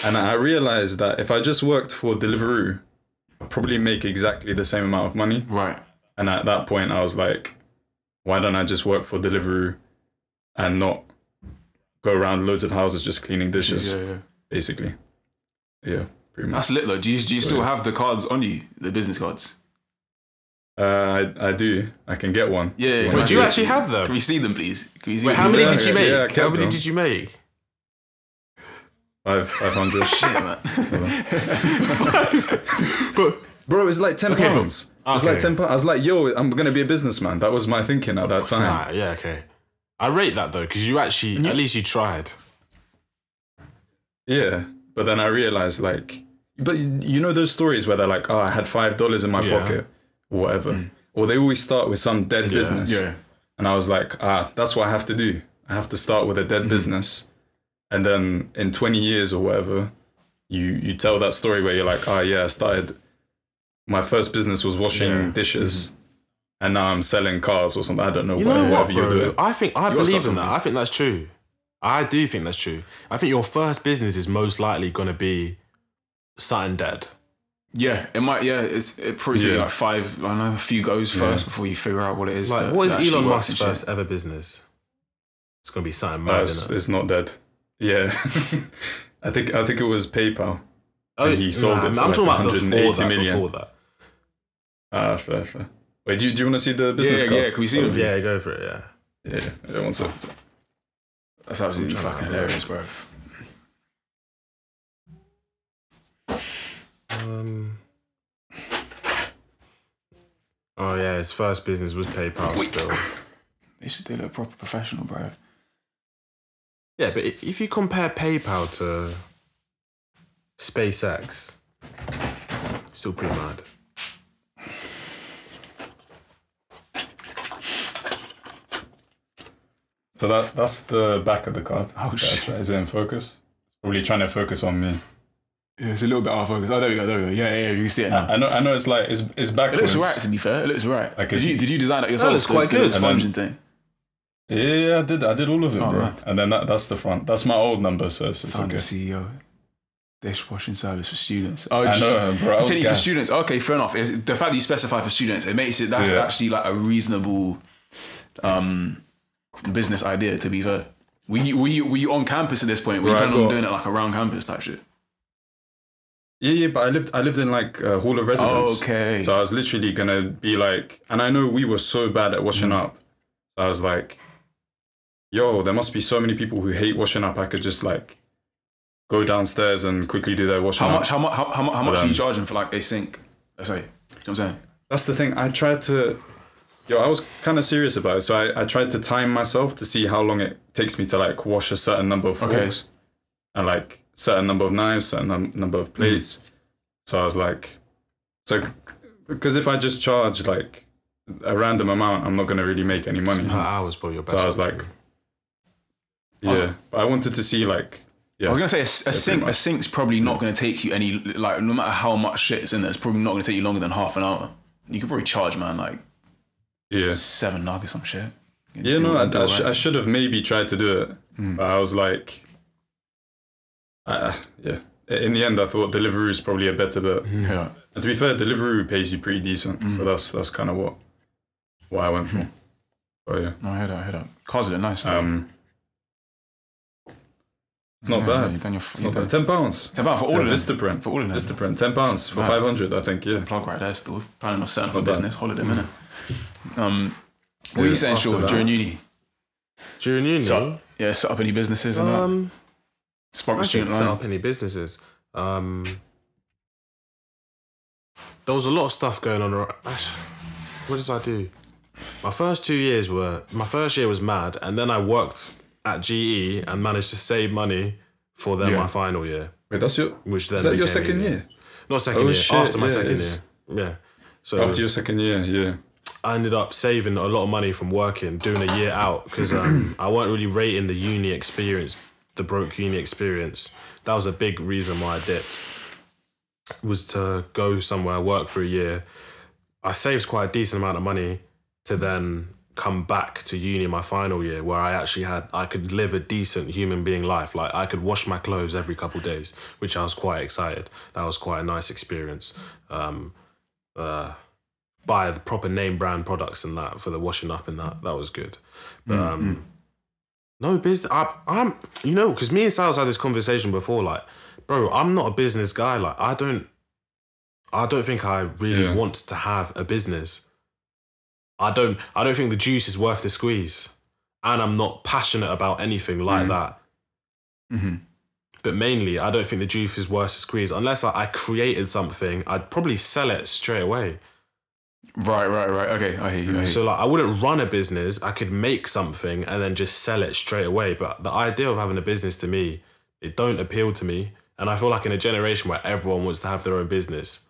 And I realized that if I just worked for Deliveroo, I'd probably make exactly the same amount of money. Right. And at that point, I was like, why don't I just work for Deliveroo and not go around loads of houses just cleaning dishes, Yeah, yeah. basically? Yeah, pretty much. That's lit though. Do you, do you still have the cards on you, the business cards? Uh, I, I do. I can get one. Yeah, yeah, You can wanna we do see you it? actually have them? Can we see them, please? Can we see Wait, them? how many Yeah, did you make? yeah, I how many them. did you make? Five, 500. Shit, man. Bro, it's like 10 Okay, pounds. It's like 10 pounds. I was like, yo, I'm going to be a businessman. That was my thinking at that time. Ah, yeah, okay. I rate that though because you actually, at least you tried. Yeah, but then I realized like, but you know those stories where they're like, oh, I had five dollars in my Yeah. pocket, or whatever, or they always start with some dead business. Yeah. And I was like, ah, that's what I have to do. I have to start with a dead business, and then in twenty years or whatever, you you tell that story where you're like, ah, yeah, I started. My first business was washing Yeah. dishes, and now I'm selling cars or something. I don't know. You know whatever what, you do bro? it. I think I believe in that. I think that's true. I do think that's true. I think your first business is most likely going to be something dead. Yeah, it might. Yeah, it's it probably Yeah. like five. I don't know, a few goes first before you figure out what it is. Like, that- what is Elon Musk's shit. first ever business? It's going to be something mad, it's, isn't it? it's not dead. Yeah, I think I think it was PayPal. Oh, and he sold it for I'm like talking about 180 before that, million. Before that. Ah, fair, fair. Wait, do you, do you want to see the business yeah, card? yeah. Can we see them? Yeah, go for it. Yeah. Yeah, yeah. One sec. That's absolutely I'm trying fucking to- hilarious, bro. Um. Oh yeah, his first business was PayPal. Still. They should do it proper professional, bro. Yeah, but if you compare PayPal to SpaceX, still pretty mad. So that that's the back of the card. Oh, shit. try- Is it in focus? It's probably trying to focus on me. Yeah, it's a little bit out of focus. Oh, there we go, there we go. Yeah, yeah, yeah you can see it now. I know. I know. It's like it's it's It backwards. looks alright, to be fair. It looks right. Like, did you did you design that yourself? looks quite the good. Sponge thing. Yeah, yeah, I did. I did all of it, Oh, bro. man. And then that, that's the front. That's my old number, so it's, it's I'm okay. CEO. Dishwashing service for students. Oh, I just- know, bro. I was for students. Okay, fair enough. It's- the fact that you specify for students, it makes it that's Yeah. actually like a reasonable um, business idea. To be fair, we were you, on campus at this point? Were you Right, planning on doing it like around campus type shit? Yeah, yeah, but I lived I lived in like a hall of residence. Okay. So I was literally gonna be like, and I know we were so bad at washing Mm. up. So I was like, yo, there must be so many people who hate washing up. I could just like go downstairs and quickly do their washing How up. much? How much? How, how, how much But, are you um, charging for like a sink? Let's say. You know what I'm saying? That's the thing. I tried to, yo, I was kind of serious about it. So I, I tried to time myself to see how long it takes me to like wash a certain number of Okay. forks and like certain number of knives, certain num- number of hmm. plates. So I was like, so because if I just charge like a random amount, I'm not gonna really make any money. Per hour is probably your best. So I was like, yeah, but I wanted to see like, yeah, I was gonna say a, a sink. A sink's probably not hmm. gonna take you any like no matter how much shit shit's in there. It's probably not gonna take you longer than half an hour. You could probably charge man like yeah, seven or some shit. yeah. No, I, I, sh- I should have maybe tried to do it, but I was like, uh, yeah. In the end, I thought Deliveroo is probably a better bet. yeah. And to be fair, Deliveroo pays you pretty decent, so that's that's kind of what what I went for. Oh yeah, No, I heard that. I heard that. Cars look nice. though. um, it's not Yeah, bad. You've done your, It's not bad. Ten pounds. ten pound for all Yeah, of them. Vistaprint. For all of them. Vistaprint. Ten pounds for five hundred. I think. Yeah. plug right there still. Planning on setting up a business, holiday minute. Um, what are you saying, that- during uni? during uni, So, yeah, set up any businesses and that. um, Spark I student set line. up any businesses. Um, there was a lot of stuff going on. What did I do? My first two years were my first year was mad, and then I worked at GE and managed to save money for then Yeah. my final year, Wait, that's your. which then Is that your second easier. year? Not second Oh, year. shit, after my yeah, second year, yeah. So After your second year, yeah. I ended up saving a lot of money from working, doing a year out because um, I weren't really rating the uni experience, the broke uni experience. That was a big reason why I dipped. Was to go somewhere, work for a year. I saved quite a decent amount of money to then come back to uni my final year, where I actually had I could live a decent human being life. Like I could wash my clothes every couple of days, which I was quite excited. That was quite a nice experience. Um, uh, buy the proper name brand products and that for the washing up and that that was good. But um no business I, i'm you know because me and Sal's had this conversation before like bro i'm not a business guy like i don't i don't think i really Yeah. want to have a business. I don't i don't think the juice is worth the squeeze. And i'm not passionate about anything like Mm. that. Hmm but mainly i don't think the juice is worth the squeeze. Unless like, i created something i'd probably sell it straight away Right, right, right. Okay, I hear you. I mm, hear you. So like I wouldn't run a business. I could make something and then just sell it straight away. But the idea of having a business to me, it don't appeal to me. And I feel like in a generation where everyone wants to have their own business,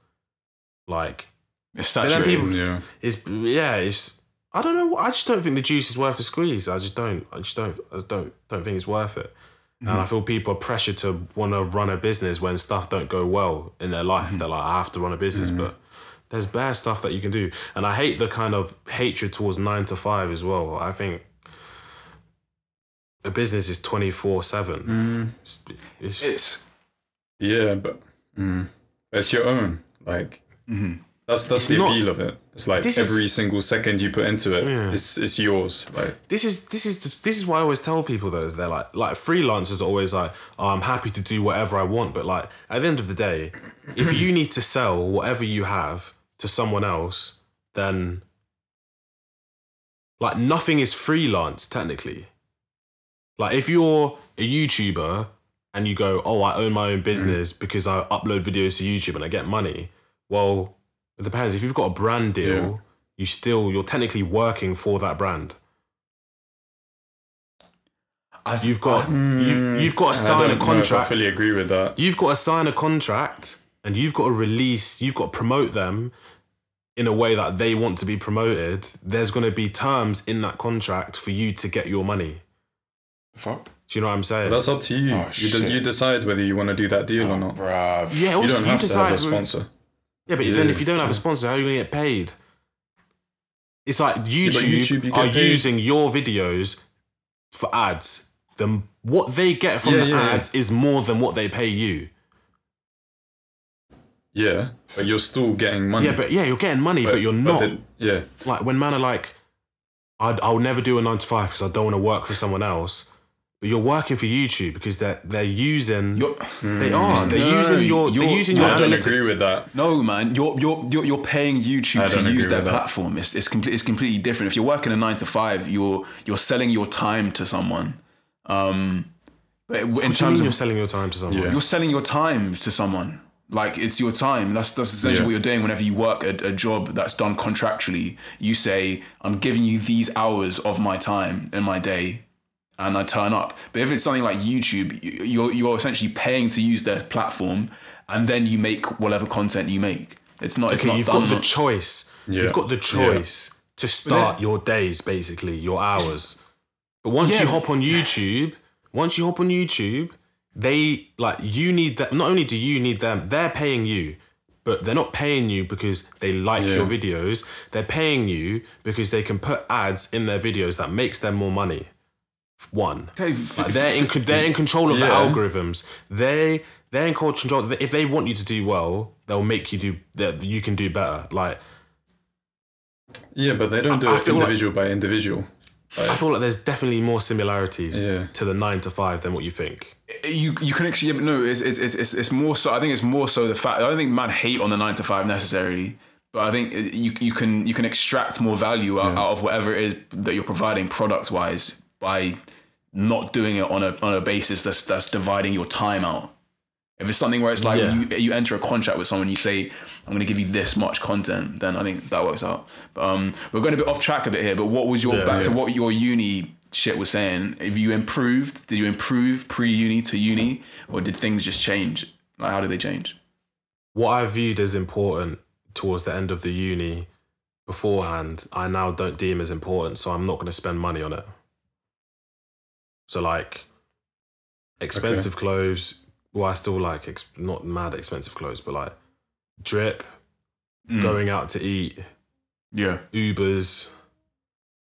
like it's saturated. people- Yeah. it's yeah, it's I don't know. I just don't think the juice is worth the squeeze. I just don't. I just don't. I just don't don't think it's worth it. And I mm-hmm. feel people are pressured to want to run a business when stuff don't go well in their life. Mm-hmm. They're like, I have to run a business, mm-hmm. but there's bare stuff that you can do. And I hate the kind of hatred towards nine to five as well. I think a business is twenty four seven. It's it's Yeah, but mm, it's your own. Like that's that's It's the not- appeal of it. It's like This is- every single second you put into it, Yeah. it's it's yours. Like this is this is this is why I always tell people though they're like like freelancers are always like oh, I'm happy to do whatever I want but like at the end of the day if you need to sell whatever you have to someone else then like nothing is freelance technically like if you're a YouTuber and you go oh I own my own business because I upload videos to YouTube and I get money well it depends if you've got a brand deal Yeah. you still you're technically working for that brand I've, You've got you, hmm. you've got to sign a contract. I fully agree with that. You've got to sign a contract, and you've got to release. You've got to promote them in a way that they want to be promoted. There's going to be terms in that contract for you to get your money. fuck. Do you know what I'm saying? That's up to you. Oh, you, de- you decide whether you want to do that deal or oh, not. Bruv. yeah, You don't have to decide. have a sponsor. Yeah, but Yeah. then if you don't have a sponsor, how are you going to get paid? It's like YouTube, YouTube, you are paid. using your videos for ads. The what they get from the ads is more than what they pay you. Yeah, but you're still getting money. Yeah, but yeah, you're getting money, but, you're not. the- yeah, like when man are like, I'd, I'll never do a nine to five because I don't want to work for someone else but you're working for YouTube because they're they're using. You're- they are. They're No, using your. They're you're- using your I don't agree with that. No, man, you're you're you're, you're paying I YouTube to use their with that. platform. It's it's, complete, it's completely different. If you're working a nine to five, you're you're selling your time to someone. Um, but in What terms mean you're of selling your time to someone? Yeah. you're selling your time to someone. Like it's your time. That's that's essentially Yeah. what you're doing whenever you work a, a job that's done contractually. You say, "I'm giving you these hours of my time in my day." And I turn up. But if it's something like YouTube, you- you're you're essentially paying to use their platform, and then you make whatever content you make. It's not. it's Okay, not you've done got the choice. Yeah. You've got the choice to start your days, basically your hours. But once you hop on YouTube, once you hop on YouTube, they like you need that. Not only do you need them, they're paying you, but they're not paying you because they like Yeah. your videos. They're paying you because they can put ads in their videos that makes them more money. One, Okay, f- like they're in they're in control of the algorithms. They they're in control. If they want you to do well, they'll make you do that. You can do better. Like Yeah, but they don't do I it feel like- individual by individual. I feel like there's definitely more similarities Yeah. to the nine to five than what you think. you you can actually yeah, no it's, it's it's it's it's more so I think it's more so the fact I don't think man hate on the nine to five necessarily but I think uh, you you can you can extract more value out, out of whatever it is that you're providing product wise by not doing it on a on a basis that's that's dividing your time out if it's something where it's like Yeah. you you enter a contract with someone you say I'm going to give you this much content then I think that works out but um we're going a bit off track a bit here but what was your Yeah. back to what your uni shit was saying if you improved did you improve pre-uni to uni or did things just change like how did they change What I viewed as important towards the end of the uni beforehand, I now don't deem as important, so I'm not going to spend money on it. So like expensive clothes, well, I still like ex- not mad expensive clothes, but like drip, Mm. going out to eat, yeah Ubers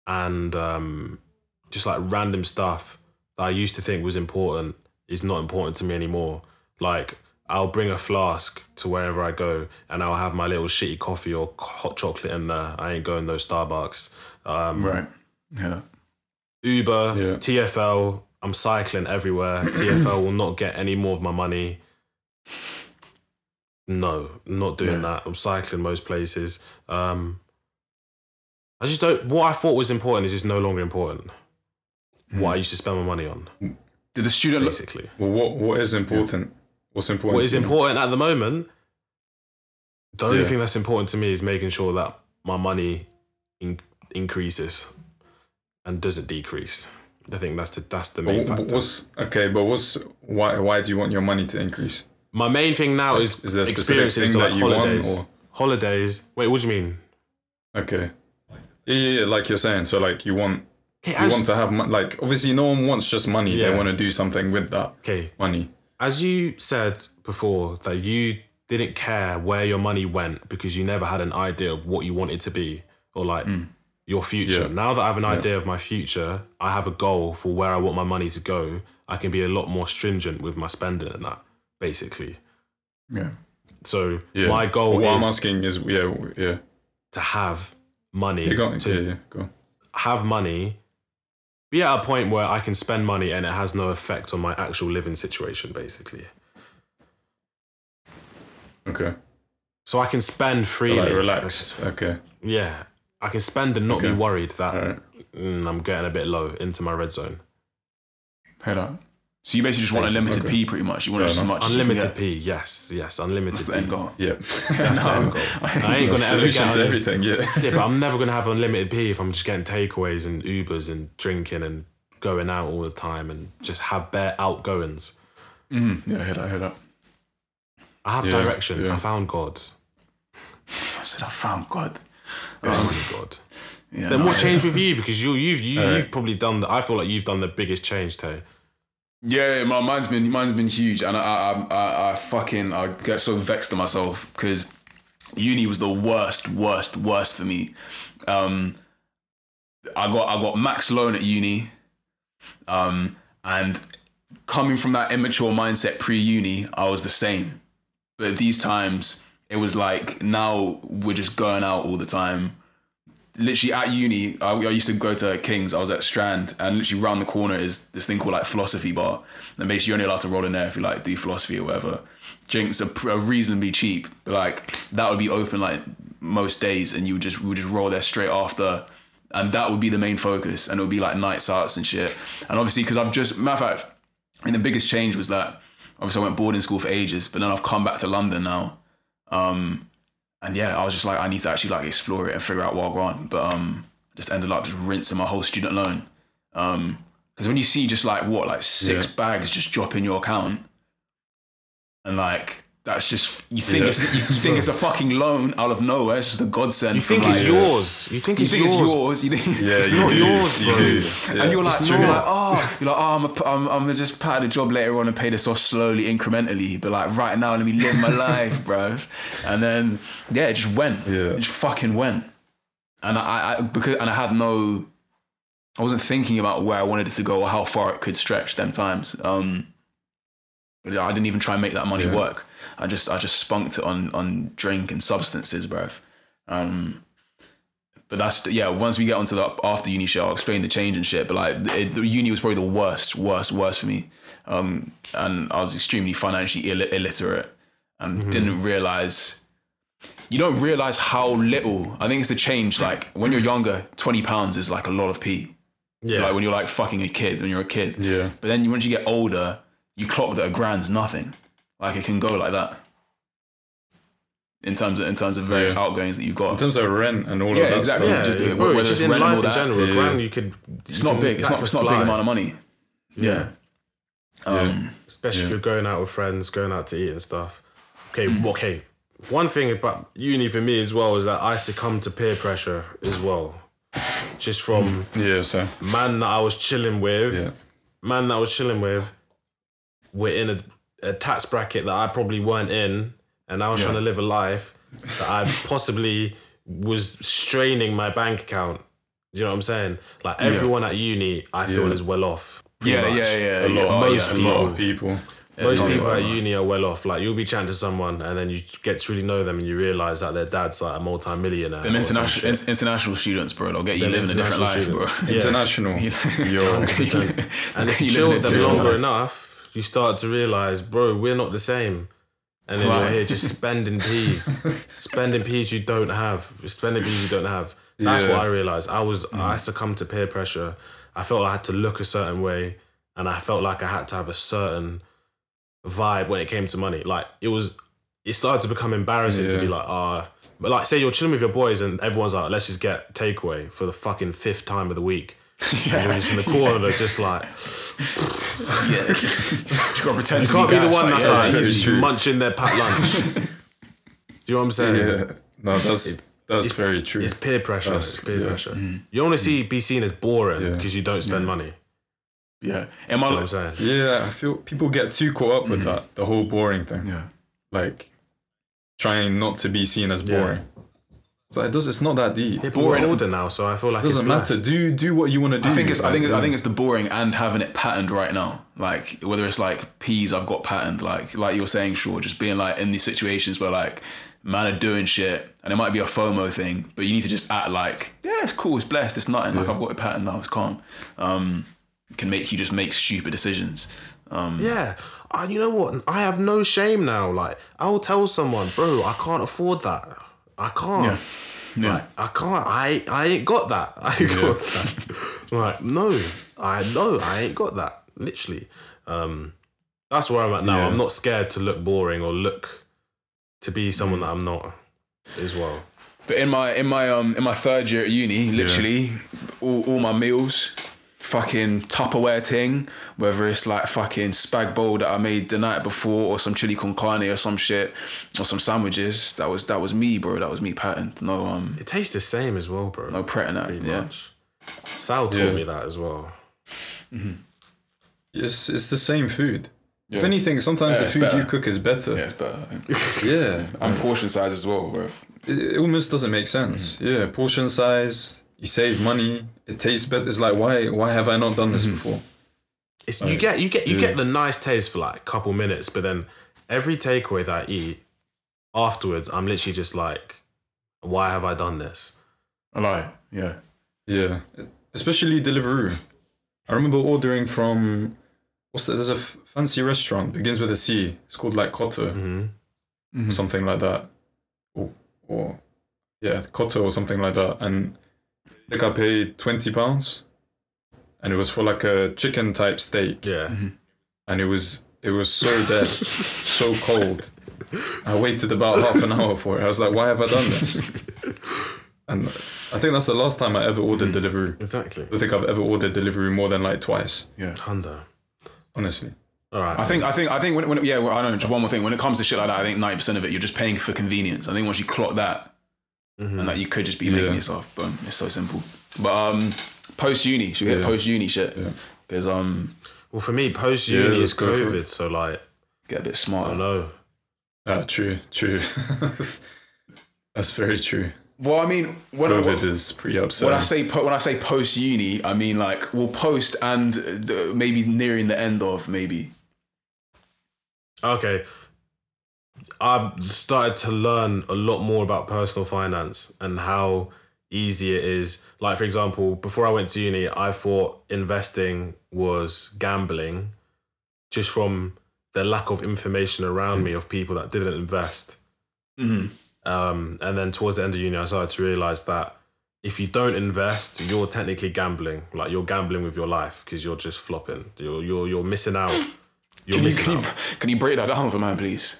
and um, just like random stuff that I used to think was important is not important to me anymore. Like I'll bring a flask to wherever I go and I'll have my little shitty coffee or hot chocolate in there. I ain't going those Starbucks. Um, right yeah Uber, Yeah. TFL, I'm cycling everywhere. TFL will not get any more of my money. No, I'm not doing Yeah. that. I'm cycling most places. Um, I just don't. What I thought was important is just no longer important. What I used to spend my money on, did the student look basically. Well, what what is important? What's important? What is important at the moment? The only Yeah. thing that's important to me is making sure that my money in- increases and doesn't decrease. I think that's the that's the main But factor. what's okay? But what's why? Why do you want your money to increase? My main thing now is, Is there a specific experiences, thing so that like you want, holidays. Holidays. Wait, what do you mean? Okay. Yeah, yeah, yeah, like you're saying. So like you want Okay, you want to have. Like obviously, no one wants just money. They want to do something with that okay, money. as you said before, that you didn't care where your money went because you never had an idea of what you wanted to be or like hmm. Your future. Yeah. Now that I have an idea of my future, I have a goal for where I want my money to go. I can be a lot more stringent with my spending and that, basically. yeah So Yeah. my goal What I'm asking is, yeah, yeah. to have money You got to yeah, yeah. Go. have money, be at a point where I can spend money and it has no effect on my actual living situation, basically. Okay. So I can spend freely. like relax. Okay. Yeah, I can spend and not be worried that right. mm, I'm getting a bit low into my red zone. head up so you basically just want Basically, unlimited okay. P pretty much you want as much as Unlimited get. P, yes, yes, unlimited that's the P. end goal Yeah. That's the end goal. I ain't gonna ever get to everything. Yeah. Yeah, but I'm never gonna have unlimited P if I'm just getting takeaways and Ubers and drinking and going out all the time and just have bare outgoings. mm, yeah head up head up I have Yeah, direction. yeah. I found God. I said I found God I my God. yeah Then no, what changed with you? Because you, you've you, Alright. you've probably done. The, I feel like you've done the biggest change, Tay. Yeah, yeah, my mine's been mine's been huge, and I I I, I fucking I get so vexed at myself because uni was the worst, worst, worst for me. Um, I got I got max loan at uni, um, and coming from that immature mindset pre uni, I was the same. But these times, it was like now we're just going out all the time. literally at uni, I, I used to go to Kings. I was at Strand, and literally round the corner is this thing called like philosophy bar. And basically, you're only allowed to roll in there if you like do philosophy or whatever. Drinks are, are reasonably cheap, but like that would be open like most days, and you would just we would just roll there straight after. And that would be the main focus, and it would be like nights outs and shit. And obviously, because I've just matter of fact, and the biggest change was that obviously I went boarding school for ages, but then I've come back to London now. Um, and yeah, I was just like, I need to actually like explore it and figure out what I want. But um, I just ended up just rinsing my whole student loan. Um, because when you see just like what, like six Yeah. bags just drop in your account, and like that's just you think Yeah. it's you, you think it's a fucking loan out of nowhere. It's just a godsend. You think from, it's like, yours. You think You it's think yours. it's yours. You think Yeah, It's you not do. yours, bro. do. Yeah. and you're like, It's you're like, oh, you're like, oh, I'm, a, I'm, I'm gonna just pat the job later on and pay this off slowly, incrementally. But like right now, let me live my life, bro. And then yeah, it just went. Yeah. It just fucking went. And I, I because and I had no, I wasn't thinking about where I wanted it to go or how far it could stretch. Them times, um, I didn't even try and make that money Yeah. work. I just, I just spunked it on on drink and substances, bro. Um, but that's yeah. Once we get onto the after uni shit, I'll explain the change and shit. But like, it, the uni was probably the worst, worst, worst for me. Um, and I was extremely financially Ill- illiterate and didn't realize. You don't realize how little. I think it's the change. Like when you're younger, twenty pounds is like a lot of p. Yeah. Like when you're like fucking a kid when you're a kid. Yeah. But then once you get older, you clock that a grand's nothing. Like it can go like that. In terms of in terms of various Yeah. outgoings that you've got. In terms of rent and all Yeah, of that exactly. stuff. yeah, just, yeah, bro, just in rent life in that. general, Yeah. grand, you could. It's not big. It's not. It's not a big amount of money. Yeah. Um, especially if you're going out with friends, going out to eat and stuff. Okay, Mm. okay. One thing about uni for me as well is that I succumb to peer pressure as well, just from Yeah, so man that I was chilling with, yeah. man that I was chilling with. We're in a, a tax bracket that I probably weren't in, and I was Yeah. trying to live a life that I possibly was straining my bank account. Do you know what I'm saying? Like everyone at uni, I feel Yeah. is well off. yeah, much. yeah, yeah, A lot, yeah. Oh, most yeah. a lot of people. Most people at uni are well off. Like you'll be chatting to someone and then you get to really know them and you realise that their dad's like a multi-millionaire. Them or some international shit. in- international students, bro. They'll get you Them living a different life, international bro. students. Yeah. International. You're, And if you You chill live with a them different longer life. enough, you start to realise, bro, we're not the same. And then Right. you're here just spending peas, spending peas you don't have, spending peas you don't have. That's Yeah. what I realised. I was I succumbed to peer pressure. I felt I had to look a certain way, and I felt like I had to have a certain vibe when it came to money. Like it was, it started to become embarrassing to be like, ah, but like say you're chilling with your boys and everyone's like, let's just get takeaway for the fucking fifth time of the week. And you're just in the corner, just like yeah. Just gotta pretend you can't be the gas, one that's yeah, like very just true. munching their packed lunch. Do you know what I'm saying? yeah. No, that's that's very true. It's peer pressure. That's- it's peer yeah. pressure. Mm. You want to see mm. be seen as boring Yeah. because you don't spend money. yeah. Am my You know I'm saying? Yeah, I feel people get too caught up with mm. that, the whole boring thing. yeah. Like trying not to be seen as Yeah. boring. It's like it does it's not that deep. Yeah, It but we're Boring. older now, so I feel like it doesn't it's matter. Do do what you want to do. I think it's I think Like, I think it's the boring and having it patterned right now. Like whether it's like peas I've got patterned, like like you're saying, sure, just being like in these situations where like man are doing shit and it might be a FOMO thing, but you need to just act like, yeah, it's cool, it's blessed, it's nothing. Like I've got it patterned now, it's calm. Um can make you just make stupid decisions. Um Yeah. Uh, you know what? I have no shame now. Like, I'll tell someone, bro, I can't afford that. I can't. Yeah. Yeah. Like, I can't. I I ain't got that. I ain't got that. like, no, I know I ain't got that. Literally. Um, that's where I'm at now. Yeah. I'm not scared to look boring or look to be someone that I'm not as well. But in my in my um in my third year at uni, literally all, all my meals, fucking Tupperware thing, whether it's like fucking spag bowl that I made the night before or some chili con carne or some shit or some sandwiches. That was that was me, bro. That was me patterned. No um It tastes the same as well, bro. no pret in that. pretty Yeah. much. Sal taught Yeah. me that as well. Hmm. it's it's the same food. If anything, sometimes Yeah, the it's food you cook is better. Yeah, it's better. Yeah. and portion size as well, bro. It, it almost doesn't make sense. Yeah, portion size, you save money, it tastes better. It's like why why have I not done this before? It's, you get you get you yeah. get the nice taste for like a couple minutes, but then every takeaway that I eat afterwards, I'm literally just like, why have I done this? I lie. Yeah. Yeah, especially Deliveroo. I remember ordering from what's that? There's a f- fancy restaurant begins with a C. It's called like Koto, hmm or something like that, or, or yeah, Koto or something like that. And I think I paid twenty pounds, and it was for like a chicken type steak, Yeah. Mm-hmm. and it was it was so dead, so cold. I waited about half an hour for it. I was like, why have I done this? And I think that's the last time I ever ordered mm-hmm. delivery. Exactly. I think I've ever ordered delivery more than like twice, Yeah. Thunder. honestly. All right. I think I think I think when, when yeah well, I don't know just one more thing when it comes to shit like that I think ninety percent of it you're just paying for convenience I think once you clock that Mm-hmm. and like you could just be making Yeah. yourself boom it's so simple but um post uni should we hit Yeah. post uni shit Yeah. because um Well, for me, post uni let's is COVID, so like, get a bit smarter don't know. Ah, true, true. that's very true. well I mean when, COVID I, is pretty when I say po- when I say post uni I mean like well post and the, maybe nearing the end of maybe Okay. I've started to learn a lot more about personal finance and how easy it is. Like, for example, before I went to uni, I thought investing was gambling just from the lack of information around me of people that didn't invest. mm-hmm. Um, and then towards the end of uni, I started to realize that if you don't invest, you're technically gambling. Like you're gambling with your life because you're just flopping. You're you're you're missing out. You're can you, missing can, you, can you break that down for me, please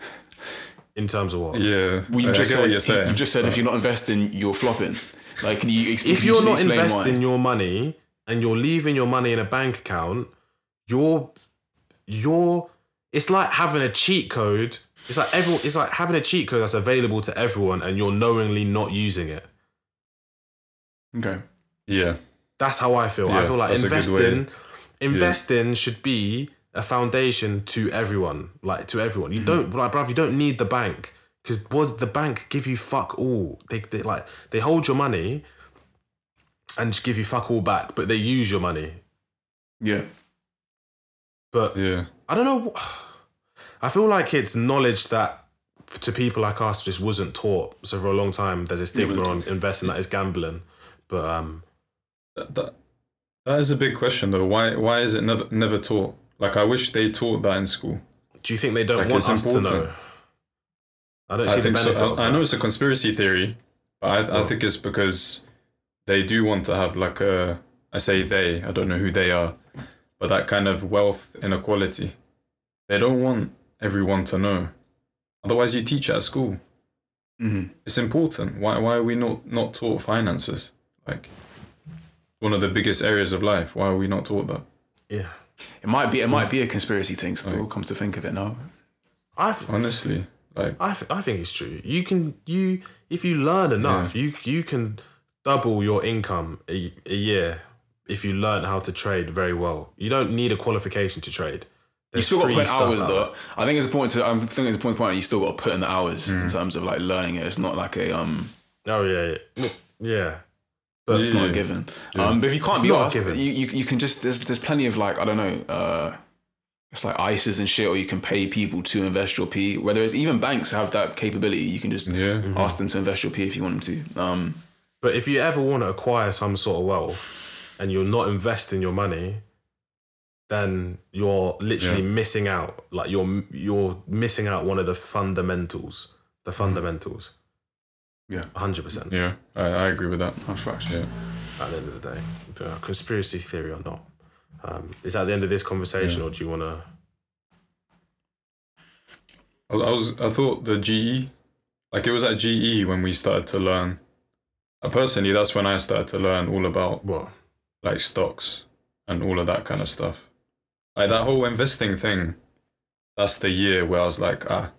in terms of what? yeah, well, you've just said what you're saying. you've just said if you're not investing you're flopping like can you ex- if you you're just not explain why? investing your money and you're leaving your money in a bank account, you're you're it's like having a cheat code. It's like everyone it's like having a cheat code that's available to everyone and you're knowingly not using it. okay yeah, That's how I feel. I feel like that's a good way. investing investing should be a foundation to everyone. Like to everyone. You Mm-hmm. don't like bruv, you don't need the bank. Because what the bank give you fuck all. They, they like they hold your money and just give you fuck all back, but they use your money. yeah But yeah, I don't know. I feel like it's knowledge that to people like us just wasn't taught. So for a long time, there's a stigma on investing that is gambling. But um, that, that that is a big question though. Why why is it never never taught? Like I wish they taught that in school. do you think they don't Like, want us to know? I don't I see the think so. of I, I know it's a conspiracy theory, but I, I Oh. think it's because they do want to have like a. I say they. I don't know who they are, but that kind of wealth inequality. They don't want everyone to know. Otherwise, you teach at school. mm-hmm. It's important. Why why are we not not taught finances? Like one of the biggest areas of life. Why are we not taught that? Yeah, It might be. It hmm. might be a conspiracy thing. Still, hmm. come to think of it now. I, th- Honestly, like I, th- I think it's true. You can you if you learn enough, you you can double your income a, a year if you learn how to trade very well. You don't need a qualification to trade. You still got to put in stuff hours out though. I think it's important to. I think it's important to point out you still got to put in the hours in hmm. terms of like learning it. It's not like a um. Oh yeah, yeah, yeah. But It's not a Yeah. given. Um, but if you can't It's be not a asked, given. you, you you can just there's there's plenty of like I don't know. Uh, it's like ISAs and shit, or you can pay people to invest your P. Whether it's even banks have that capability, you can just yeah, Mm-hmm. ask them to invest your P if you want them to. Um, But if you ever want to acquire some sort of wealth and you're not investing your money, then you're literally Yeah. missing out. Like you're you're missing out one of the fundamentals. The fundamentals. Yeah. hundred percent. yeah. I, I agree with that. that's facts. Yeah. At the end of the day, Uh, conspiracy theory or not, um, is that the end of this conversation, Yeah. or do you want to? I, I was I thought the GE, like it was at GE when we started to learn. Uh, personally, that's when I started to learn all about What? like stocks and all of that kind of stuff. Like that whole investing thing. That's the year where I was like, ah,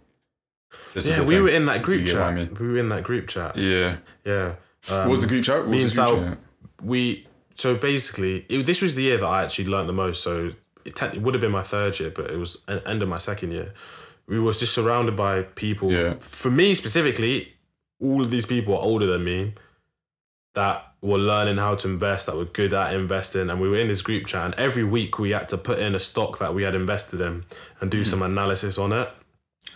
this. Yeah, we were in that group what I chat. mean? We were in that group chat. Yeah, Yeah. Um, What was the group chat? What me was and Sal- chat? we so basically it, this was the year that I actually learned the most. So it, te- it would have been my third year, but it was an end of my second year. We was just surrounded by people. Yeah. For me specifically, all of these people are older than me that were learning how to invest, that were good at investing, and we were in this group chat. And every week we had to put in a stock that we had invested in and do some analysis on it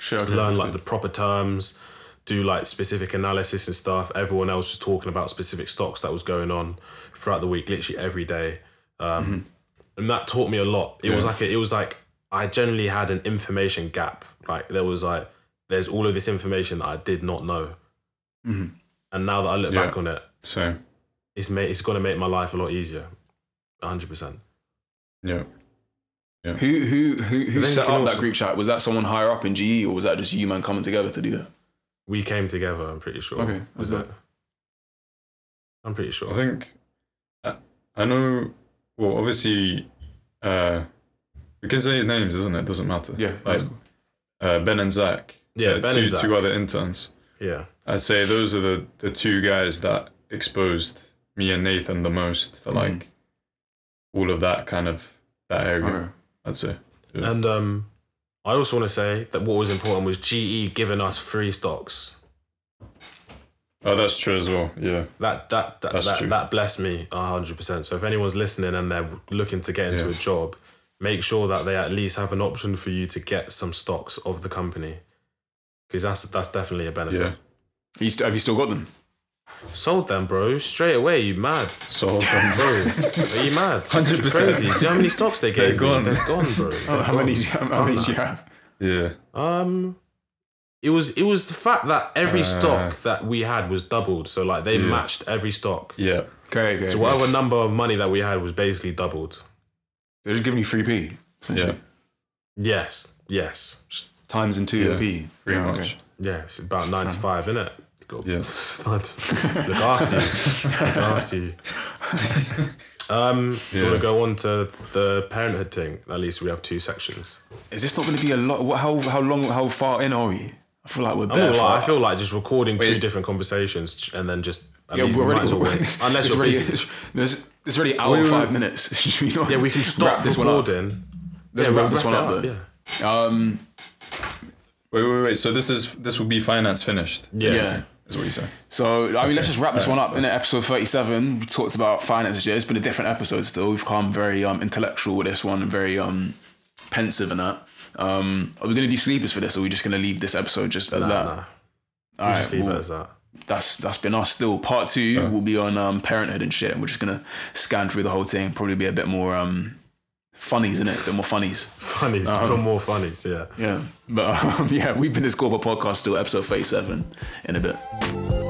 Sure. okay. learn like the proper terms, do like specific analysis and stuff. Everyone else was talking about specific stocks that was going on throughout the week, literally every day. Um, And that taught me a lot. It was like a, it was like I generally had an information gap. Like there was like there's all of this information that I did not know. And now that I look Yeah. back on it, So it's made it's gonna make my life a lot easier. hundred percent. yeah. Who who who who set up also- that group chat? Was that someone higher up in GE or was that just you man coming together to do that? We came together. I'm pretty sure. Okay, Wasn't dope. it? I'm pretty sure. I think I, I know. Well, obviously, uh, we can say names, isn't it? Doesn't matter. Yeah, like uh, Ben and Zach. Yeah, uh, Ben two, and Zach. two other interns. yeah. I'd say those are the the two guys that exposed me and Nathan the most to like all of that kind of that area. Okay. I'd say. Yeah. And um, I also want to say that what was important was GE giving us free stocks. Oh, that's true as well. Yeah. That that that That's that, true. that blessed me hundred percent. So if anyone's listening and they're looking to get into Yeah. a job, make sure that they at least have an option for you to get some stocks of the company, because that's that's definitely a benefit. Yeah. You st- have you still got them? Sold them, bro, straight away. You mad, Sold them, bro? Are you mad? 100%. Crazy. Do you know how many stocks they gave They're gone. me? They're gone, bro. They're how many? gone. How many Gone do you have? yeah. Um, it was it was the fact that every Uh, stock that we had was doubled. So like they Yeah. matched every stock. Yeah. Okay, okay. So whatever number of money that we had was basically doubled. They're just giving you free P. Yeah. Yes, yes, Times and two Yeah, P. Pretty Yeah, much. okay. yeah. It's about nine to five, isn't it? Yeah. Look after you. Look after you. Um, do you Yeah. want to go on to the parenthood thing? At least we have two sections. Is this not going to be a lot? What, how how long? How far in are we? I feel like we're I'm bare not lie, I far. feel like just recording two different conversations and then just. I Yeah, mean, we're we might already. as well wait. Unless it's you're already. busy. It's, there's, it's already hour Wait, wait, five minutes. Should we Yeah, we can stop this one up. recording. Let's yeah, wrap we'll this one it up. though. Um, Wait, wait, wait. So this is this will be finance finished. Yeah. yeah. Is what you say? So I mean, let's just wrap this one up. In episode thirty-seven, we talked about finances. Yeah, it's been a different episode. Still, we've come very um intellectual with this one and very um pensive and that. Um, are we going to do sleepers for this, or are we just going to leave this episode just as Nah, that? nah. All We'll right, just leave well, it as that. that's that's been us. Still, part two will be on um parenthood and shit. And we're just gonna scan through the whole thing. Probably be a bit more um funnies in it, a bit more funnies. Funnies, Uh-huh. uh more funnies, yeah. Yeah, but um, yeah, we've been this Corporate Podcast. Still, episode thirty-seven in a bit.